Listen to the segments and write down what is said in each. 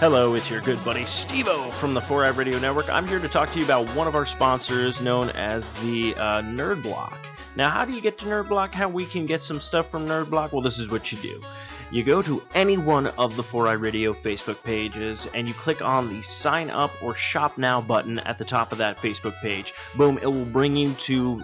Hello, it's your good buddy Stevo from the 4i Radio Network. I'm here to talk to you about one of our sponsors known as the uh, Nerd Block. Now, how do you get to Nerd Block? How we can get some stuff from Nerd Block? Well, this is what you do. You go to any one of the 4i Radio Facebook pages and you click on the sign up or shop now button at the top of that Facebook page. Boom, it will bring you to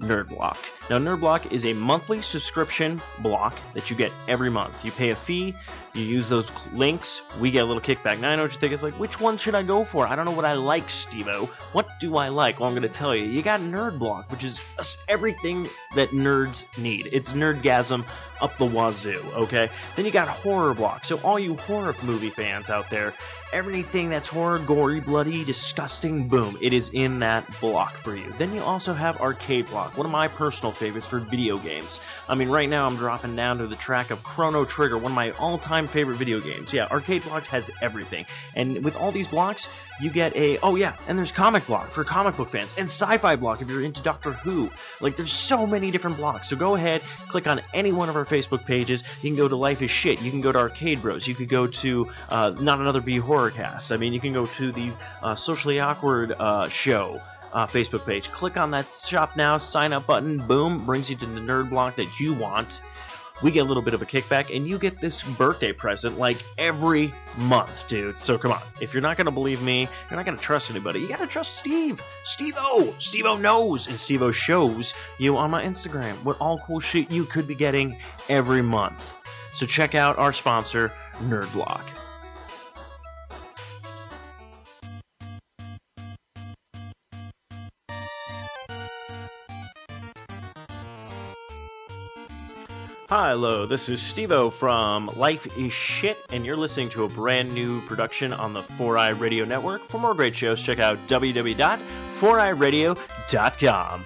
Nerd Block. Now, Nerd Block is a monthly subscription block that you get every month. You pay a fee, you use those links, we get a little kickback. Now, I know what you think. It's like, which one should I go for? I don't know what I like, Stevo. What do I like? Well, I'm going to tell you. You got Nerd Block, which is everything that nerds need. It's nerdgasm up the wazoo, okay? Then you got Horror Block. So, all you horror movie fans out there, everything that's horror, gory, bloody, disgusting, boom, it is in that block for you. Then you also have Arcade Block, one of my personal favorites for video games. I mean, right now I'm dropping down to the track of Chrono Trigger, one of my all time favorite video games. Yeah, Arcade Blocks has everything. And with all these blocks, you get a oh yeah, and there's comic block for comic book fans, and sci-fi block if you're into Doctor Who. Like there's so many different blocks. So go ahead, click on any one of our Facebook pages. You can go to Life is Shit. You can go to Arcade Bros. You could go to uh, Not Another B Horror Cast. I mean, you can go to the uh, Socially Awkward uh, show. Uh, Facebook page. Click on that shop now, sign up button, boom, brings you to the nerd block that you want we get a little bit of a kickback, and you get this birthday present like every month, dude. So come on. If you're not going to believe me, you're not going to trust anybody. You got to trust Steve. Steve-O. Steve-O knows, and Steve-O shows you on my Instagram what all cool shit you could be getting every month. So check out our sponsor, Nerdblock. Hello, this is Stevo from Life is Shit, and you're listening to a brand new production on the 4i Radio Network. For more great shows, check out www.4iradio.com.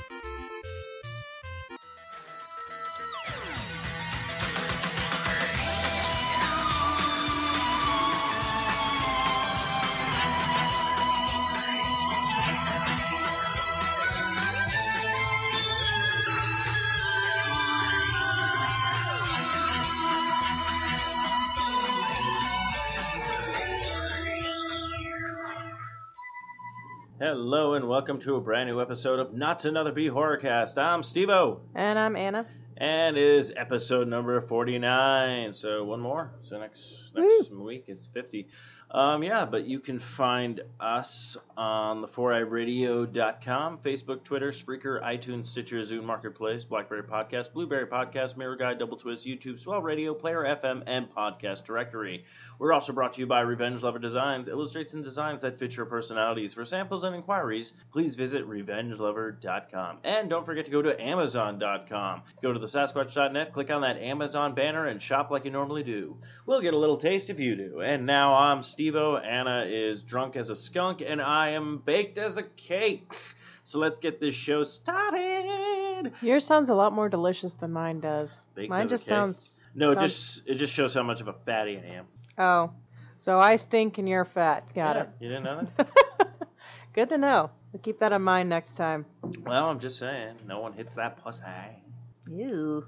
welcome to a brand new episode of Not Another B Horrorcast. I'm Stevo. And I'm Anna. And it is episode number 49. So one more. So next next Woo. week is 50. Um, yeah, but you can find us on the 4iRadio.com, Facebook, Twitter, Spreaker, iTunes, Stitcher, Zune Marketplace, Blackberry Podcast, Blueberry Podcast, Miro Guide, Double Twist, YouTube, Swell Radio, Player FM, and Podcast Directory. We're also brought to you by Revenge Lover Designs, illustrates and designs that fit your personalities. For samples and inquiries, please visit RevengeLover.com. And don't forget to go to Amazon.com. Go to the Sasquatch.net, click on that Amazon banner, and shop like you normally do. We'll get a little taste if you do. And now I'm Stevo. Anna is drunk as a skunk, and I am baked as a cake. So let's get this show started. Yours sounds a lot more delicious than mine does. Baked mine just sounds. No, sounds... just it just shows how much of a fatty I am. Oh, so I stink and you're fat. Got yeah, it. You didn't know that? Good to know. We'll keep that in mind next time. Well, I'm just saying, no one hits that pussy. You.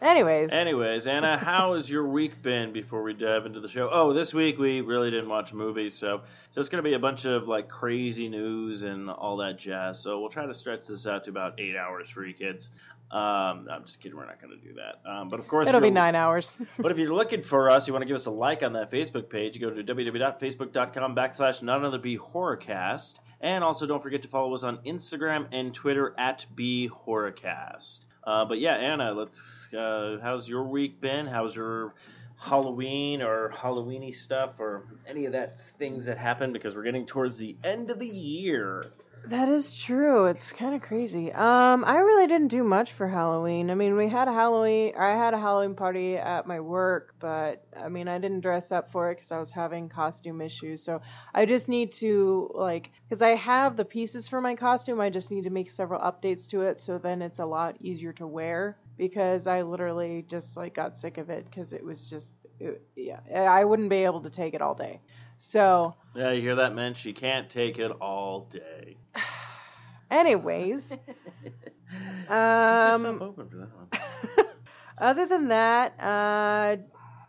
Anyways. Anyways, Anna, how has your week been before we dive into the show? Oh, this week we really didn't watch movies, so so it's going to be a bunch of like crazy news and all that jazz. So we'll try to stretch this out to about eight hours for you kids. Um, I'm just kidding. We're not going to do that. Um, but of course, it'll be nine hours. but if you're looking for us, you want to give us a like on that Facebook page. You go to www.facebook.com backslash not another B horrorcast, and also don't forget to follow us on Instagram and Twitter at B horrorcast. Uh, but yeah, Anna, let's. Uh, how's your week been? How's your Halloween or Halloweeny stuff or any of that things that happen? Because we're getting towards the end of the year. That is true. It's kind of crazy. Um, I really didn't do much for Halloween. I mean, we had a Halloween. I had a Halloween party at my work, but I mean, I didn't dress up for it because I was having costume issues. So I just need to like, because I have the pieces for my costume. I just need to make several updates to it, so then it's a lot easier to wear. Because I literally just like got sick of it because it was just, it, yeah, I wouldn't be able to take it all day. So. Yeah, you hear that, man? She can't take it all day. Anyways. um, other than that, uh,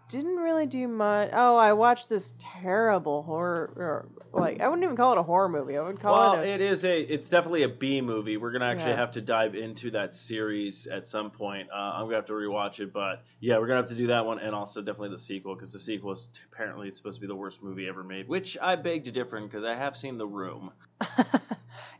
didn't really do much. Oh, I watched this terrible horror, or like I wouldn't even call it a horror movie. I would call Well, it. A, it is a. It's definitely a B movie. We're gonna actually Yeah. have to dive into that series at some point. Uh, I'm gonna have to rewatch it, but yeah, we're gonna have to do that one, and also definitely the sequel because the sequel is apparently supposed to be the worst movie ever made, which I beg to differ because I have seen The Room.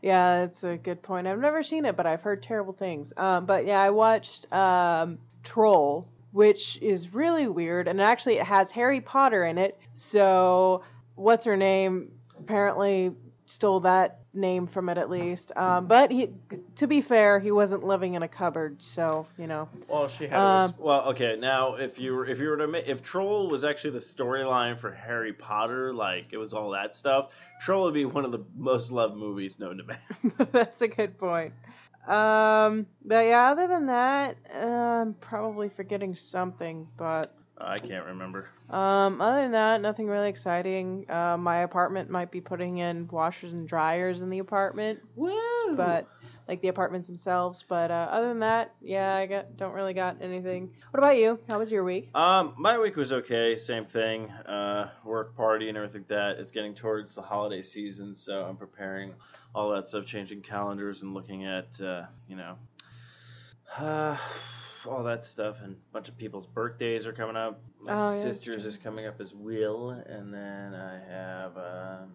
yeah, that's a good point. I've never seen it, but I've heard terrible things. Um, but yeah, I watched um, Troll, which is really weird, and actually it has Harry Potter in it. So what's her name? Apparently stole that name from it at least. Um, but he, to be fair, he wasn't living in a cupboard, so you know. Well, she had. Um, well, okay. Now, if you were, if you were to, ma- if Troll was actually the storyline for Harry Potter, like it was all that stuff, Troll would be one of the most loved movies known to man. That's a good point. Um, but yeah, other than that, uh, I'm probably forgetting something, but I can't remember. Um, other than that, nothing really exciting. Uh, my apartment might be putting in washers and dryers in the apartment, Woo! but like the apartments themselves. But uh, other than that, yeah, I got don't really got anything. What about you? How was your week? Um, my week was okay. Same thing. Uh, work party and everything like that. It's getting towards the holiday season, so I'm preparing all that stuff, changing calendars and looking at, uh, you know, uh, all that stuff. And a bunch of people's birthdays are coming up. My Oh, yeah, sister's is coming up as well, and then I have um,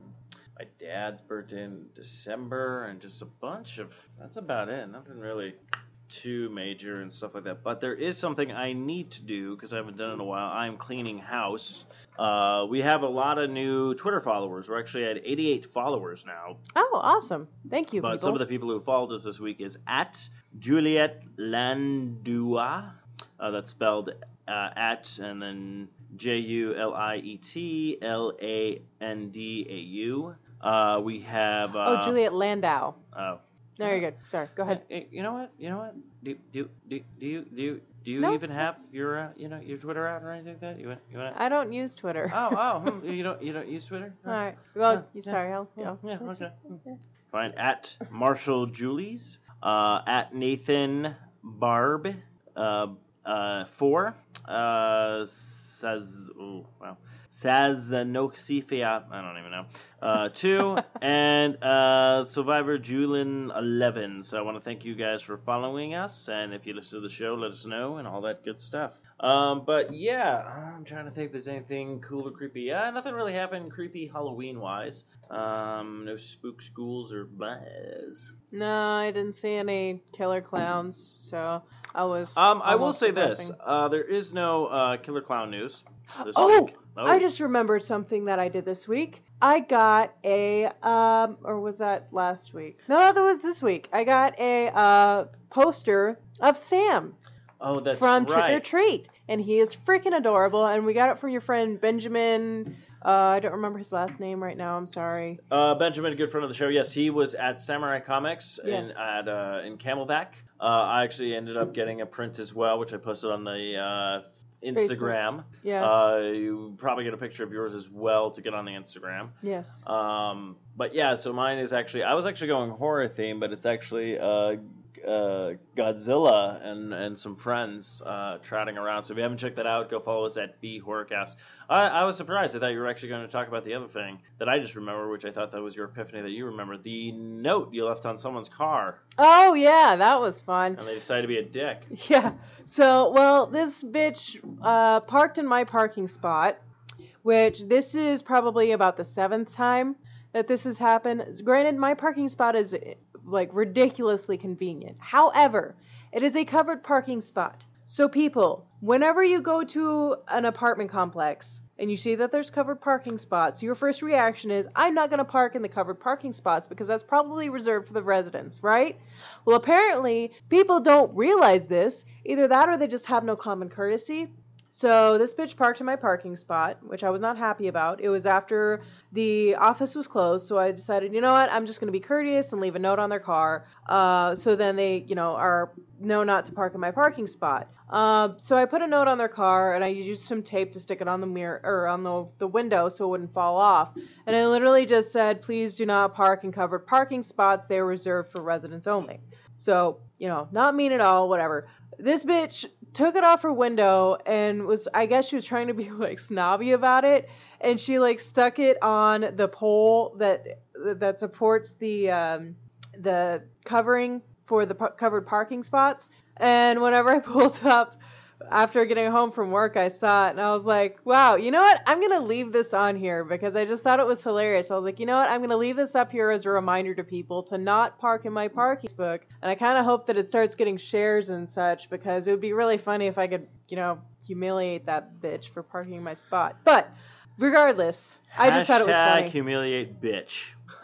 my dad's birthday in December, and just a bunch of. That's about it. Nothing really too major and stuff like that. But there is something I need to do because I haven't done it in a while. I'm cleaning house. Uh, we have a lot of new Twitter followers. We're actually at 88 followers now. Oh, awesome! Thank you. But people. some of the people who followed us this week is at Juliet Landua. Uh, that's spelled uh, at and then J U L I E T L A N D A U. Uh, we have. Uh, oh, Juliet Landau. Oh. No, you're good. Sorry. Go ahead. You know what? You know what? Do do do, do you do you, do you No. even have your uh, you know your Twitter out or anything like that? You want you want? I don't use Twitter. Oh oh hmm, you don't you don't use Twitter? All right. Well, you yeah, sorry. I'll, Yeah, I'll- yeah, I'll- okay. Fine. At Marshall Julies. Uh, at Nathan Barb. Uh, uh, four. Uh, says oh wow. Sazanoxifia, I don't even know. Uh, two, and uh, Survivor Julian 11. So I want to thank you guys for following us, and if you listen to the show, let us know, and all that good stuff. Um, but yeah, I'm trying to think if there's anything cool or creepy. Uh, nothing really happened creepy Halloween wise. Um, no spook schools or blahs. No, I didn't see any killer clowns, so I was. Um, I will say this: uh, there is no uh, Killer Clown news this Oh, week. I just remembered something that I did this week. I got a um or was that last week? No, that was this week. I got a uh poster of Sam oh, that's from Trick or. Treat and he is freaking adorable and we got it from your friend Benjamin uh I don't remember his last name right now. I'm sorry. Uh, Benjamin, a good friend of the show. Yes, he was at Samurai Comics Yes. in at uh, in Camelback. Uh, I actually ended up getting a print as well, which I posted on the Instagram. Yeah. Uh, you probably get a picture of yours as well to get on the Instagram. yes. Um, but yeah, so mine is actually I was actually going horror theme, but it's actually uh, uh, Godzilla and and some friends uh, trotting around. So if you haven't checked that out, go follow us at B Horrorcast. I, I was surprised. I thought you were actually going to talk about the other thing that I just remember, which I thought that was your epiphany that you remembered. The note you left on someone's car, Oh yeah, that was fun. and they decided to be a dick. Yeah. So, well, this bitch uh, parked in my parking spot, which this is probably about the seventh time that this has happened. Granted, my parking spot is like ridiculously convenient. However, it is a covered parking spot. So, people, whenever you go to an apartment complex and you see that there's covered parking spots, your first reaction is, I'm not going to park in the covered parking spots because that's probably reserved for the residents, right? Well, apparently, people don't realize this. Either that or they just have no common courtesy. So this bitch parked in my parking spot, which I was not happy about. It was after the office was closed, so I decided, you know what, I'm just going to be courteous and leave a note on their car. Uh, so then they, you know, are know not to park in my parking spot. Um, so I put a note on their car and I used some tape to stick it on the mirror or on the the window so it wouldn't fall off. And I literally just said, please do not park in covered parking spots. They are reserved for residents only. So, you know, not mean at all, whatever. This bitch took it off her window and was I guess she was trying to be like snobby about it and she like stuck it on the pole that that supports the um the covering for the p- covered parking spots and whenever I pulled up after getting home from work, I saw it and I was like, wow, you know what? I'm going to leave this on here because I just thought it was hilarious. I was like, you know what? I'm going to leave this up here as a reminder to people to not park in my parking book. And I kind of hope that it starts getting shares and such because it would be really funny if I could, you know, humiliate that bitch for parking in my spot. But regardless, I just thought it was funny. humiliate bitch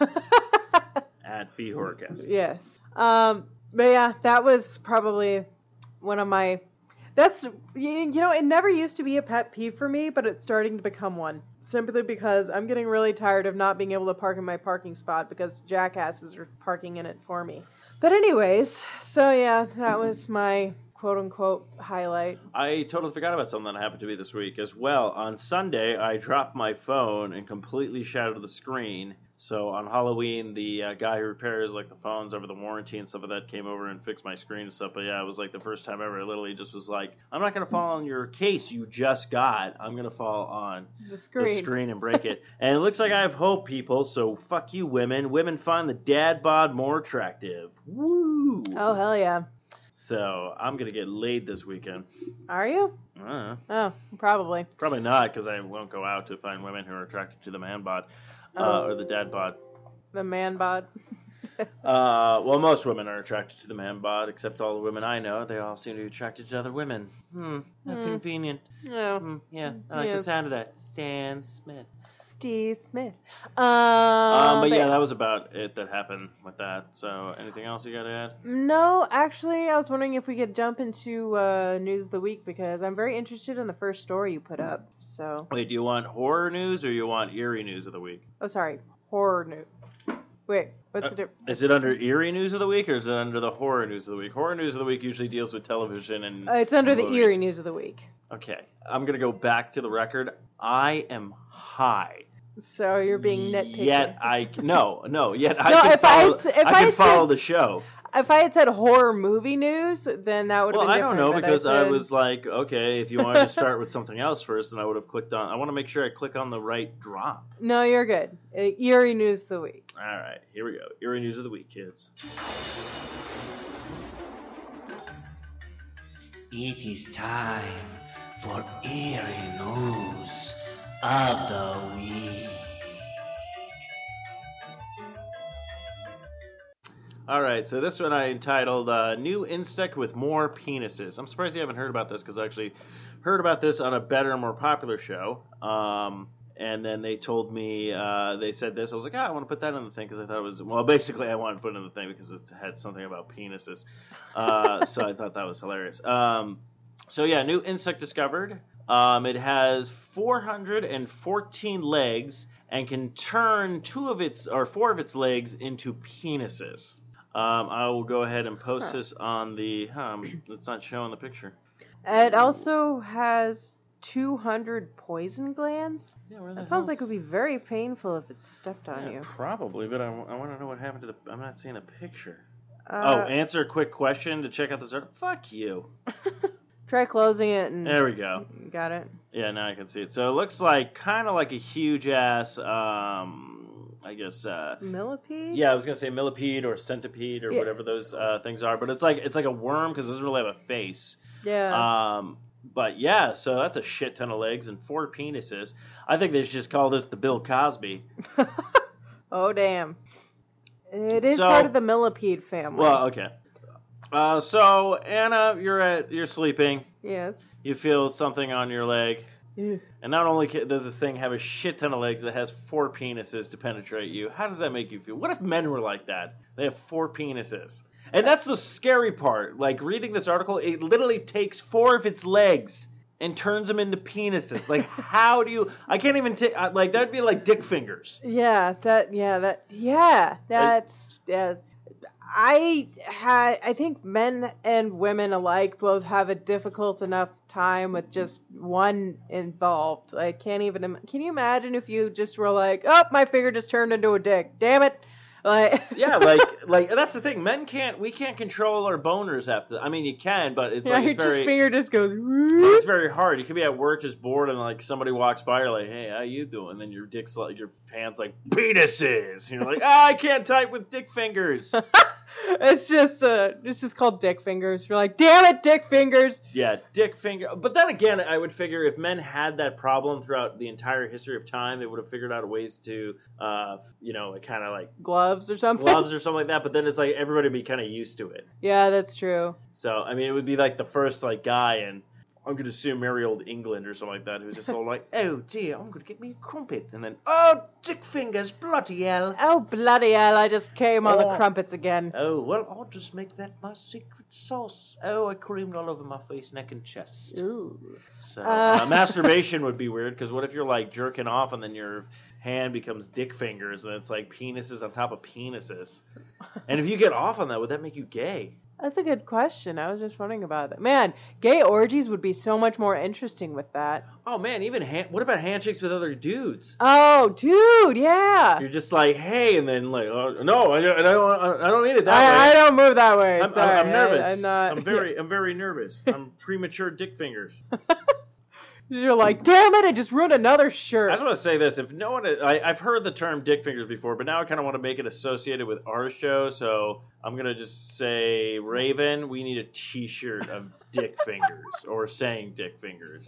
at B Horrorcast. Yes. Um, but yeah, that was probably one of my. That's you know it never used to be a pet peeve for me, but it's starting to become one. Simply because I'm getting really tired of not being able to park in my parking spot because jackasses are parking in it for me. But anyways, so yeah, that was my quote unquote highlight. I totally forgot about something that happened to me this week as well. On Sunday, I dropped my phone and completely shattered the screen. So on Halloween, the uh, guy who repairs like the phones over the warranty and stuff like that came over and fixed my screen and stuff. But yeah, it was like the first time ever. I literally just was like, I'm not gonna fall on your case you just got. I'm gonna fall on The the screen. screen and break it. and it looks like I have hope, people. So fuck you, women. Women find the dad bod more attractive. Woo! Oh hell yeah. So I'm gonna get laid this weekend. Are you? I. Oh, probably. Probably not, because I won't go out to find women who are attracted to the man bod uh, Oh. or the dad bod. The man bod. Uh, well, most women are attracted to the man bod, except all the women I know. They all seem to be attracted to other women. Hmm, how Hmm. convenient. No. Hmm, yeah, I like Yeah. the sound of that. Stan Smith. Steve Smith. Um, Um, but yeah, that was about it that happened with that. So, anything else you got to add? No, actually, I was wondering if we could jump into uh, news of the week because I'm very interested in the first story you put up. So, Wait, do you want horror news or you want eerie news of the week? oh, sorry, horror news. Wait, what's Uh, the difference? Is it under eerie news of the week or is it under the horror news of the week? Horror news of the week usually deals with television and. Uh, it's under the movies. eerie news of the week. Okay, I'm gonna go back to the record. I am high. So you're being nitpicky. Yet I no no yet I No, can if I follow, had- if I I can had follow said- the show. If I had said horror movie news, then that would Well, been I don't know because I said- was like, okay, if you wanted to start with something else first, then I would have clicked on. I want to make sure I click on the right drop. No, you're good. Uh, eerie news of the week. All right, here we go. Eerie news of the week, kids. It is time for eerie news of the week. All right, so this one I entitled uh, "New Insect with More Penises." I'm surprised you haven't heard about this because I actually heard about this on a better, more popular show. Um, and then they told me uh, they said this. I was like, ah, I want to put that in the thing because I thought it was well, basically I wanted to put it in the thing because it had something about penises. Uh, so I thought that was hilarious. Um, so yeah, new insect discovered. Um, it has 414 legs and can turn two of its or four of its legs into penises. Um, I will go ahead and post Huh. this on the. Um, it's not showing the picture. It also has 200 poison glands. Yeah, where That sounds like it would be very painful if it's stepped on Yeah, you. probably, but I, want to know what happened to the. I'm not seeing a picture. oh, Uh, answer a quick question to check out the. Fuck you. try closing it and There we go. got it. Yeah, now I can see it. So it looks like kind of like a huge ass. Um, I guess. Uh, Millipede? yeah, I was gonna say millipede or centipede or Yeah. whatever those uh, things are, but it's like it's like a worm because it doesn't really have a face. Yeah. Um, but yeah, so that's a shit ton of legs and four penises. I think they should just call this the Bill Cosby. oh, damn. It is So- part of the millipede family. Well, okay. Uh, so Anna, you're at you're sleeping. yes. You feel something on your leg, Ew. and not only ca- does this thing have a shit ton of legs, it has four penises to penetrate you. How does that make you feel? What if men were like that? They have four penises, and that's the scary part. Like reading this article, it literally takes four of its legs and turns them into penises. Like, how do you? I can't even take. Like that'd be like dick fingers. Yeah, that, yeah, that, yeah, that's, yeah. I had, I think men and women alike both have a difficult enough time with just one involved. I can't even, im- can you imagine if you just were like, oh, my finger just turned into a dick. Damn it. Like yeah, like like that's the thing. Men can't. We can't control our boners after. I mean, you can, but it's yeah, like your it's very. finger just goes. It's very hard. You could be at work just bored, and like somebody walks by, you're like, "Hey, how you doing?" And then your dick's like your hands like penises. And you're like, "Ah, I can't type with dick fingers." it's just uh, it's just called dick fingers. You're like, damn it, dick fingers. yeah, dick finger. But then again, I would figure if men had that problem throughout the entire history of time, they would have figured out ways to, uh, you know, like kind of like Gloves or something. gloves or something like that. But then it's like everybody would be kind of used to it. Yeah, that's true. So I mean, it would be like the first like guy in I'm gonna assume merry old England or something like that, who's just all like, "Oh dear, I'm gonna get me a crumpet," and then, "Oh, dick fingers, bloody hell." Oh bloody hell! I just came on the Oh. crumpets again. Oh well, I'll just make that my secret sauce. Oh, I creamed all over my face, neck, and chest. Ooh. So Uh. uh, masturbation would be weird because what if you're like jerking off and then your hand becomes dick fingers and it's like penises on top of penises? And if you get off on that, would that make you gay? That's a good question. I was just wondering about that. Man, gay orgies would be so much more interesting with that. Oh man, even hand- what about handshakes with other dudes? Oh, dude, yeah. You're just like, hey, and then like, oh, no, I don't, I don't, I don't mean it that I, I don't move that way. I'm, Sorry, I'm, I'm nervous. I, am not. I'm very, I'm very nervous. I'm premature dick fingers. You're like, damn it! I just ruined another shirt. I just want to say this: if no one, I, I've heard the term "dick fingers" before, but now I kind of want to make it associated with our show. So I'm gonna just say, Raven, we need a T-shirt of "dick fingers" or saying "dick fingers."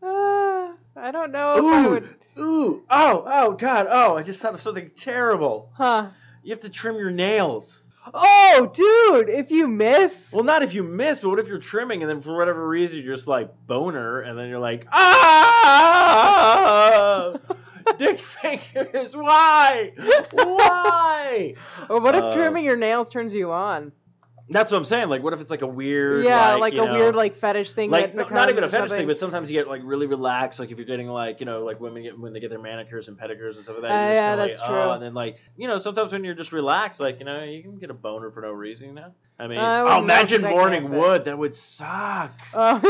Uh, I don't know Ooh, would. ooh, oh, oh, God, oh! I just thought of something terrible. Huh? You have to trim your nails. Oh, dude! If you miss, Well, not if you miss, but what if you're trimming and then for whatever reason you're just like boner and then you're like, ah, dick fingers, why, why? or what if Uh, trimming your nails turns you on? That's what I'm saying. Like, what if it's like a weird, yeah, like, like, a know, weird like fetish thing. like no- not even a fetish thing, but sometimes you get like really relaxed. Like if you're getting like you know like women get when they get their manicures and pedicures and stuff like that. Uh, yeah, that's like, true. Oh, and then like you know sometimes when you're just relaxed, like you know you can get a boner for no reason. You know, I mean, I oh, imagine morning wood. That would suck. Oh.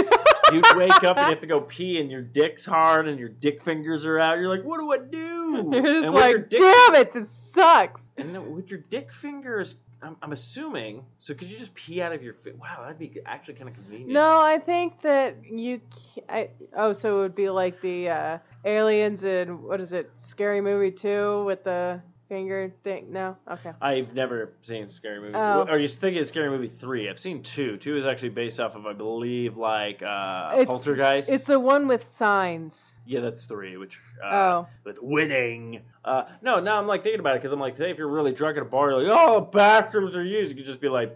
You'd wake up and you have to go pee, and your dick's hard, and your dick fingers are out. You're like, what do I do? You're just and like, dick, damn it, this sucks. and with your dick fingers, I'm, I'm assuming. So could you just pee out of your? Fi- wow, that'd be actually kind of convenient. No, I think that you. I, oh, so it would be like the uh, aliens in what is it? Scary Movie two with the finger thing. No, okay. I've never seen Scary Movie. Oh. Are you thinking of Scary Movie three? I've seen two. Two is actually based off of, I believe, like uh, It's- Poltergeist. It's the one with signs. yeah, that's three. Which uh, Oh. with winning. Uh, no, now I'm like thinking about it because I'm like, say if you're really drunk at a bar, you're like, oh, bathrooms are used. You could just be like.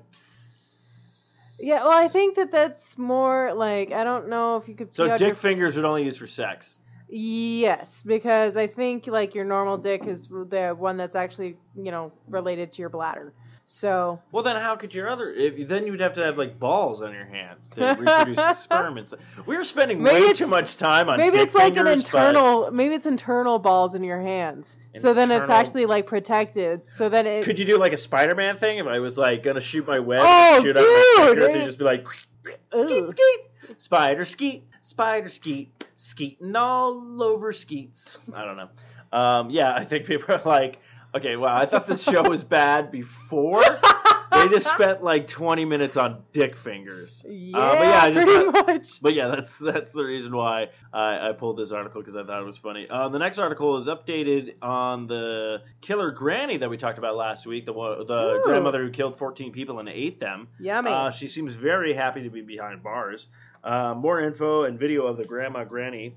Yeah, well, I think that that's more like I don't know if you could. So dick fingers would only use for sex. Yes, because I think like your normal dick is the one that's actually you know related to your bladder. So Well, then how could your other? If then you'd have to have like balls on your hands to reproduce the sperm and. We were spending Maybe way too much time on maybe it's like an fingers, but- internal. Maybe it's internal balls in your hands. So then it's actually like protected. So then it. Could you do like a Spider-Man thing if I was like gonna shoot my web Oh, and shoot out my dude! fingers? And you just be like, skeet, skeet, spider skeet, spider skeet, skeeting all over skeets. I don't know. Um, yeah, I think people are like, okay, wow, I thought this show was bad before. they just spent like 20 minutes on dick fingers. yeah, Uh, but yeah, I just pretty thought- much. But yeah, that's that's the reason why I, I pulled this article because I thought it was funny. Uh, the next article is updated on the killer granny that we talked about last week, the the Ooh. grandmother who killed 14 people and ate them. Yummy. Uh, she seems very happy to be behind bars. Uh, more info and video of the grandma granny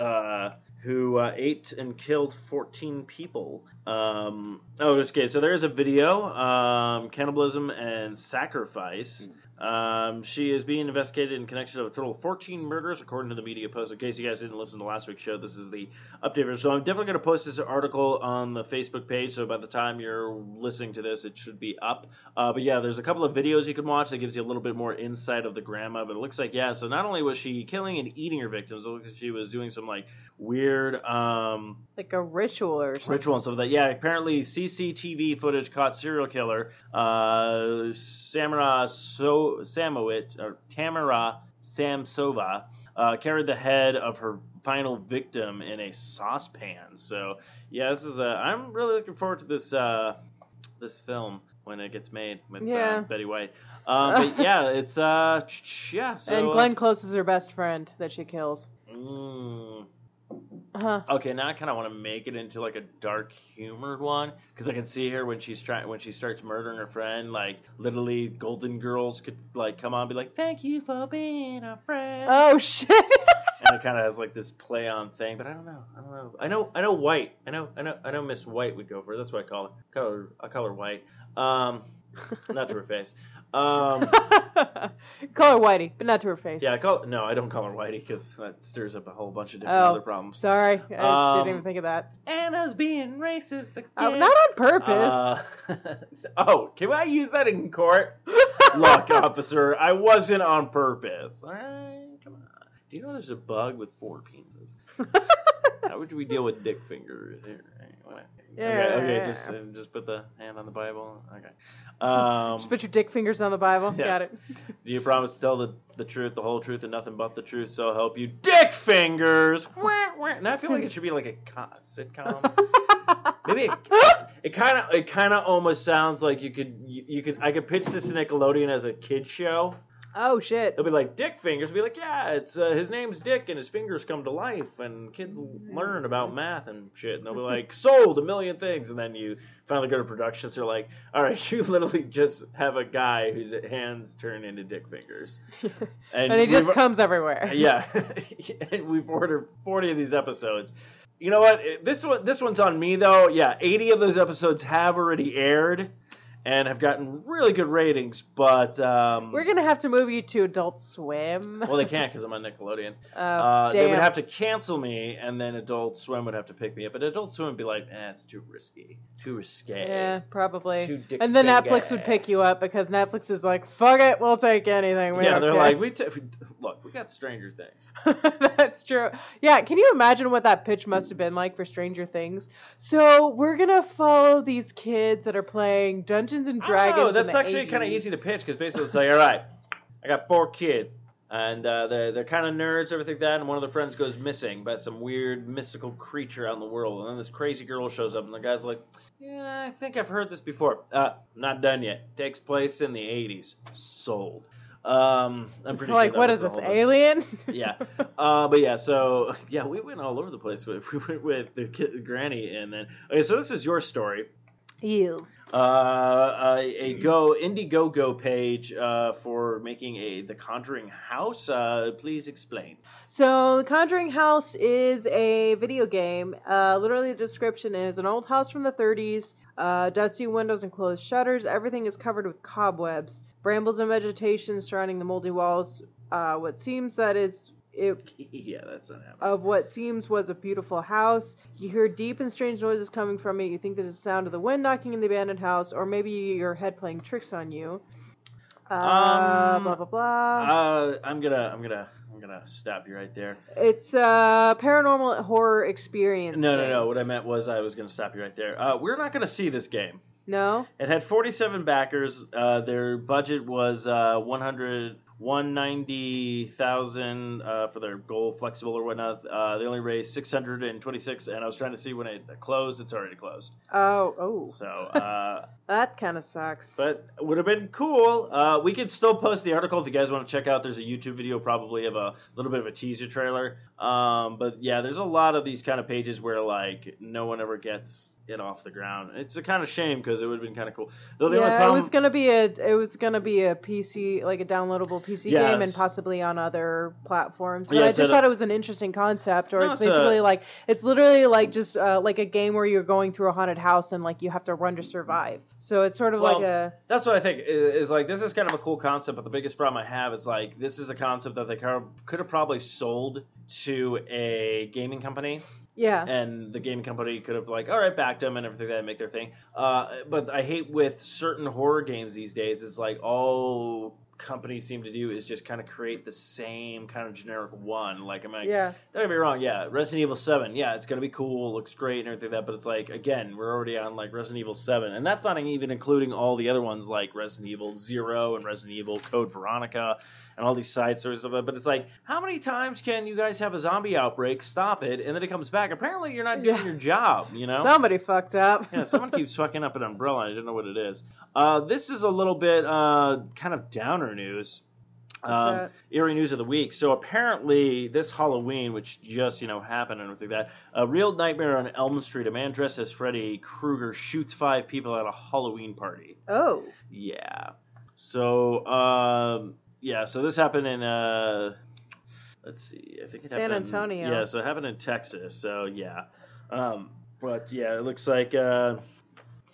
uh, who uh, ate and killed 14 people. Um, oh, okay. So there is a video, um, cannibalism and sacrifice. Um, she is being investigated in connection to a total of 14 murders, according to the media post. In case you guys didn't listen to last week's show, this is the update. So I'm definitely going to post this article on the Facebook page. So by the time you're listening to this, it should be up. Uh, but yeah, there's a couple of videos you can watch that gives you a little bit more insight of the grandma. But it looks like yeah. So not only was she killing and eating her victims, it looks like she was doing some like weird um, like a ritual or something. ritual and stuff like that. Yeah, apparently CCTV footage caught serial killer uh, Samara so Samowit or Tamara Samsova uh, carried the head of her final victim in a saucepan. So yeah, this is a. I'm really looking forward to this. Uh, this film when it gets made with Yeah. uh, Betty White. Um, but yeah, it's uh yeah. So and uh, Glenn Close is her best friend that she kills. mm, Huh. Okay, now I kind of want to make it into like a dark humored one because I can see her when she's trying when she starts murdering her friend. Like literally, Golden Girls could like come on and be like, "Thank you for being a friend," Oh shit. and it kind of has like this play on thing. But I don't know. I don't know. I know. I know White. I know. I know. I know Miss White would go for it. That's what I call her. Call her. I call her White. Um, not to her face. Um, Call her Whitey, but not to her face. yeah, call no. I don't call her Whitey because that stirs up a whole bunch of different Oh. other problems. Sorry, I Um, didn't even think of that. Anna's being racist again. Oh, not on purpose. Uh, oh, can I use that in court? Look, officer, I wasn't on purpose. All right, come on. Do you know there's a bug with four penises? How would we deal with dick fingers here? What- Yeah, okay, okay, just uh, just put the hand on the Bible. Okay. Um, Just put your dick fingers on the Bible. Yeah. Got it. do you promise to tell the, the truth, the whole truth, and nothing but the truth? So help you, dick fingers. Wah, wah. Now I feel like it should be like a co- sitcom. Maybe it, it kind of it kind of almost sounds like you could you, you could I could pitch this to Nickelodeon as a kid show. Oh shit. They'll be like Dick Fingers. Be like, yeah, it's uh, his name's Dick and his fingers come to life and kids learn about math and shit. And they'll be like, sold a million things. And then you finally go to productions. They're like, all right, you literally just have a guy whose hands turn into Dick Fingers, and he just comes everywhere. yeah, and we've ordered forty of these episodes. You know what? This one, this one's on me though. Yeah, eighty of those episodes have already aired, and have gotten really good ratings. But um, We're gonna have to move you to Adult Swim. well, they can't because I'm on Nickelodeon. Oh, Uh, they would damn. have to cancel me, and then Adult Swim would have to pick me up. But Adult Swim would be like, eh, it's too risky, too risque. Yeah, probably. Too dick and then. Netflix would pick you up because Netflix is like, fuck it, we'll take anything. We Yeah, don't they're care." like, we t- look, we got Stranger Things. That's true. Yeah, can you imagine what that pitch must have been like for Stranger Things? So we're gonna follow these kids that are playing Dungeons and Dragons. Oh, that's the actually kind of easy to pitch because basically it's like, all right, I got four kids, and uh, they're they're kind of nerds, everything like that, and one of their friends goes missing by some weird mystical creature out in the world, and then this crazy girl shows up, and the guy's like, yeah, I think I've heard this before. Uh, not done yet. Takes place in the '80s. Sold. Um, I'm pretty Like, sure what is the this, alien? yeah. Uh, but yeah, so yeah, we went all over the place with we went with the kid, granny, and then okay. So this is your story. Yes. Uh, a, a Go Indiegogo page uh, for making a The Conjuring house. Uh, please explain. So, The Conjuring House is a video game. Uh, literally, the description is an old house from the 30s, uh, dusty windows and closed shutters. Everything is covered with cobwebs, brambles and vegetation surrounding the moldy walls. Uh, what seems that is it yeah, that's not happening. of what seems was a beautiful house. You hear deep and strange noises coming from it. You think that it's the sound of the wind knocking in the abandoned house, or maybe your head playing tricks on you. Uh, Um, blah blah blah. Uh, I'm gonna, I'm gonna, I'm gonna stop you right there. It's a paranormal horror experience. No, no, no. What I meant was I was gonna stop you right there. Uh, we're not gonna see this game. No? It had 47 backers. Uh, their budget was uh, 100, 190,000 uh, for their goal, flexible or whatnot. Uh, they only raised 626, and I was trying to see when it closed. It's already closed. Oh, oh. So, uh, That kind of sucks. but would have been cool. Uh, we could still post the article if you guys want to check out. There's a YouTube video probably of a little bit of a teaser trailer. Um, but yeah, there's a lot of these kind of pages where like no one ever gets it off the ground. It's a kind of shame because it would have been kind of cool. Though the only yeah, it was gonna be a it was gonna be a PC like a downloadable PC game and possibly on other platforms. But Yeah, I just thought it was an interesting concept. Or No, it's it's a- basically like it's literally like just uh, like a game where you're going through a haunted house and like you have to run to survive. So it's sort of Well, like a That's what I think is, like. This is kind of a cool concept, but the biggest problem I have is like this is a concept that they could have probably sold to a gaming company, yeah. and the gaming company could have like, all right, backed them and everything that make their thing. Uh, but I hate with certain horror games these days is like all companies seem to do is just kind of create the same kind of generic one. Like I'm like, Yeah. don't get me wrong, yeah, Resident Evil Seven, yeah, it's gonna be cool, looks great and everything like that. But it's like again, we're already on like Resident Evil Seven, and that's not even including all the other ones like Resident Evil Zero and Resident Evil Code Veronica and all these side stories of it. But it's like, how many times can you guys have a zombie outbreak, stop it, and then it comes back? Apparently, you're not doing Yeah. your job. You know. Somebody fucked up. yeah, someone keeps fucking up an umbrella. I don't know what it is. Uh, this is a little bit uh, kind of downer news. Um, eerie news of the week. So apparently, this Halloween, which just you know happened and everything like that, a real nightmare on Elm Street. A man dressed as Freddy Krueger shoots five people at a Halloween party. Oh. Yeah. So um, yeah. So this happened in uh, let's see. I think it San happened. Antonio. Yeah. So it happened in Texas. So yeah. Um, but yeah, it looks like. Uh,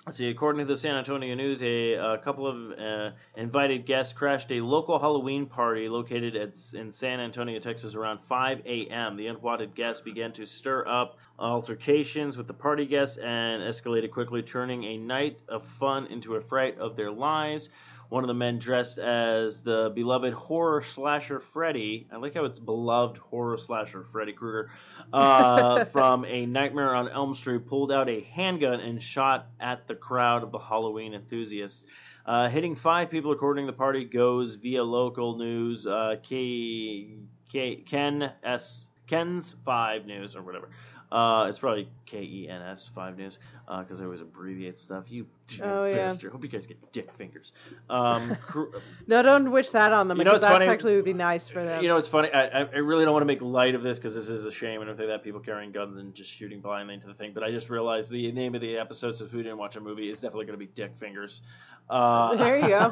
Let's see. According to the San Antonio News, a, a couple of uh, invited guests crashed a local Halloween party located at, in San Antonio, Texas, around 5 a.m. The unwanted guests began to stir up altercations with the party guests and escalated quickly, turning a night of fun into a fright of their lives. One of the men dressed as the beloved horror slasher Freddy. I like how it's beloved horror slasher Freddy Krueger uh, from a Nightmare on Elm Street pulled out a handgun and shot at the crowd of the Halloween enthusiasts. Uh, hitting five people, according to the party, goes via local news. Uh, K, K, Ken S. Ken's Five News or whatever. Uh, it's probably K E N S Five News because I always abbreviate stuff. You Oh, yeah. bastard! Hope you guys get dick fingers. Um, cr- No, don't wish that on them You know that funny? actually would be nice for them. You know, it's funny. I, I I really don't want to make light of this because this is a shame and everything that people carrying guns and just shooting blindly into the thing. But I just realized the name of the episode, so if we didn't watch a movie, is definitely going to be Dick Fingers. Uh, There you go.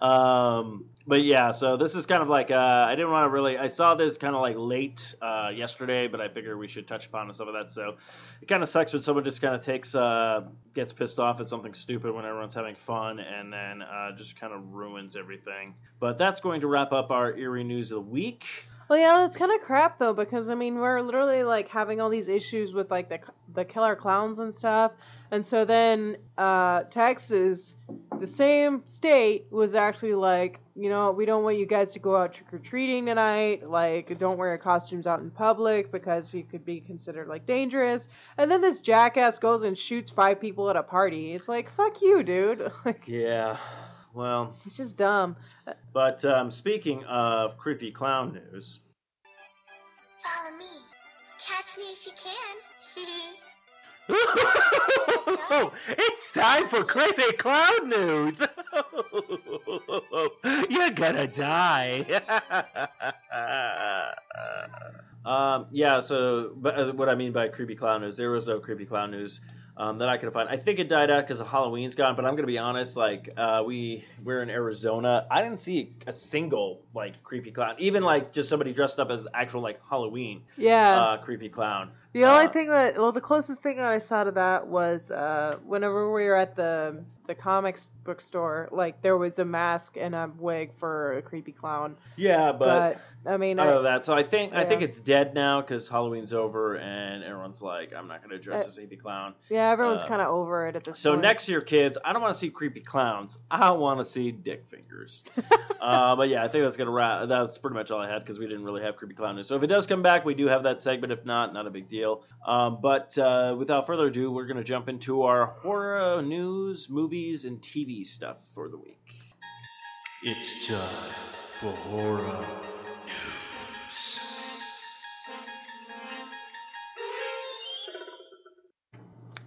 um, but yeah, so this is kind of like uh, I didn't want to really. I saw this kind of like late uh, yesterday, but I figured we should touch upon some of that. So it kind of sucks when someone just kind of takes uh, gets pissed off at something stupid when everyone's having fun, and then uh, just kind of ruins everything. But that's going to wrap up our eerie news of the week. Well, yeah, that's kind of crap though, because I mean, we're literally like having all these issues with like the the killer clowns and stuff, and so then uh, Texas, the same state, was actually like, you know, we don't want you guys to go out trick or treating tonight. Like, don't wear your costumes out in public because you could be considered like dangerous. And then this jackass goes and shoots five people at a party. It's like, fuck you, dude. like, Yeah. Well, it's just dumb. but um, speaking of creepy clown news, Follow me. Catch me if you can. it's time for creepy clown news. You're gonna die. um, yeah. So, but uh, what I mean by creepy clown news, there was no creepy clown news um, that I could find. I think it died out because of Halloween's gone. But I'm gonna be honest, like uh, we we're in Arizona, I didn't see a single like creepy clown, even like just somebody dressed up as actual like Halloween Yeah. uh, creepy clown. The only Uh, thing that, well, the closest thing that I saw to that was uh, whenever we were at the the comics bookstore, like there was a mask and a wig for a creepy clown. Yeah, but. But, I mean, I, of that. So I think I think it's dead now because Halloween's over and everyone's like, I'm not going to dress Uh, as a creepy clown. yeah, everyone's uh, kind of over it at this point. So point. next year, kids, I don't want to see creepy clowns. I want to see dick fingers. uh, but yeah, I think that's gonna wrap. That's pretty much all I had because we didn't really have creepy clown news. So if it does come back, we do have that segment. If not, not a big deal. Um, but uh, without further ado, we're gonna jump into our horror news, movies, and TV stuff for the week. it's time for horror news.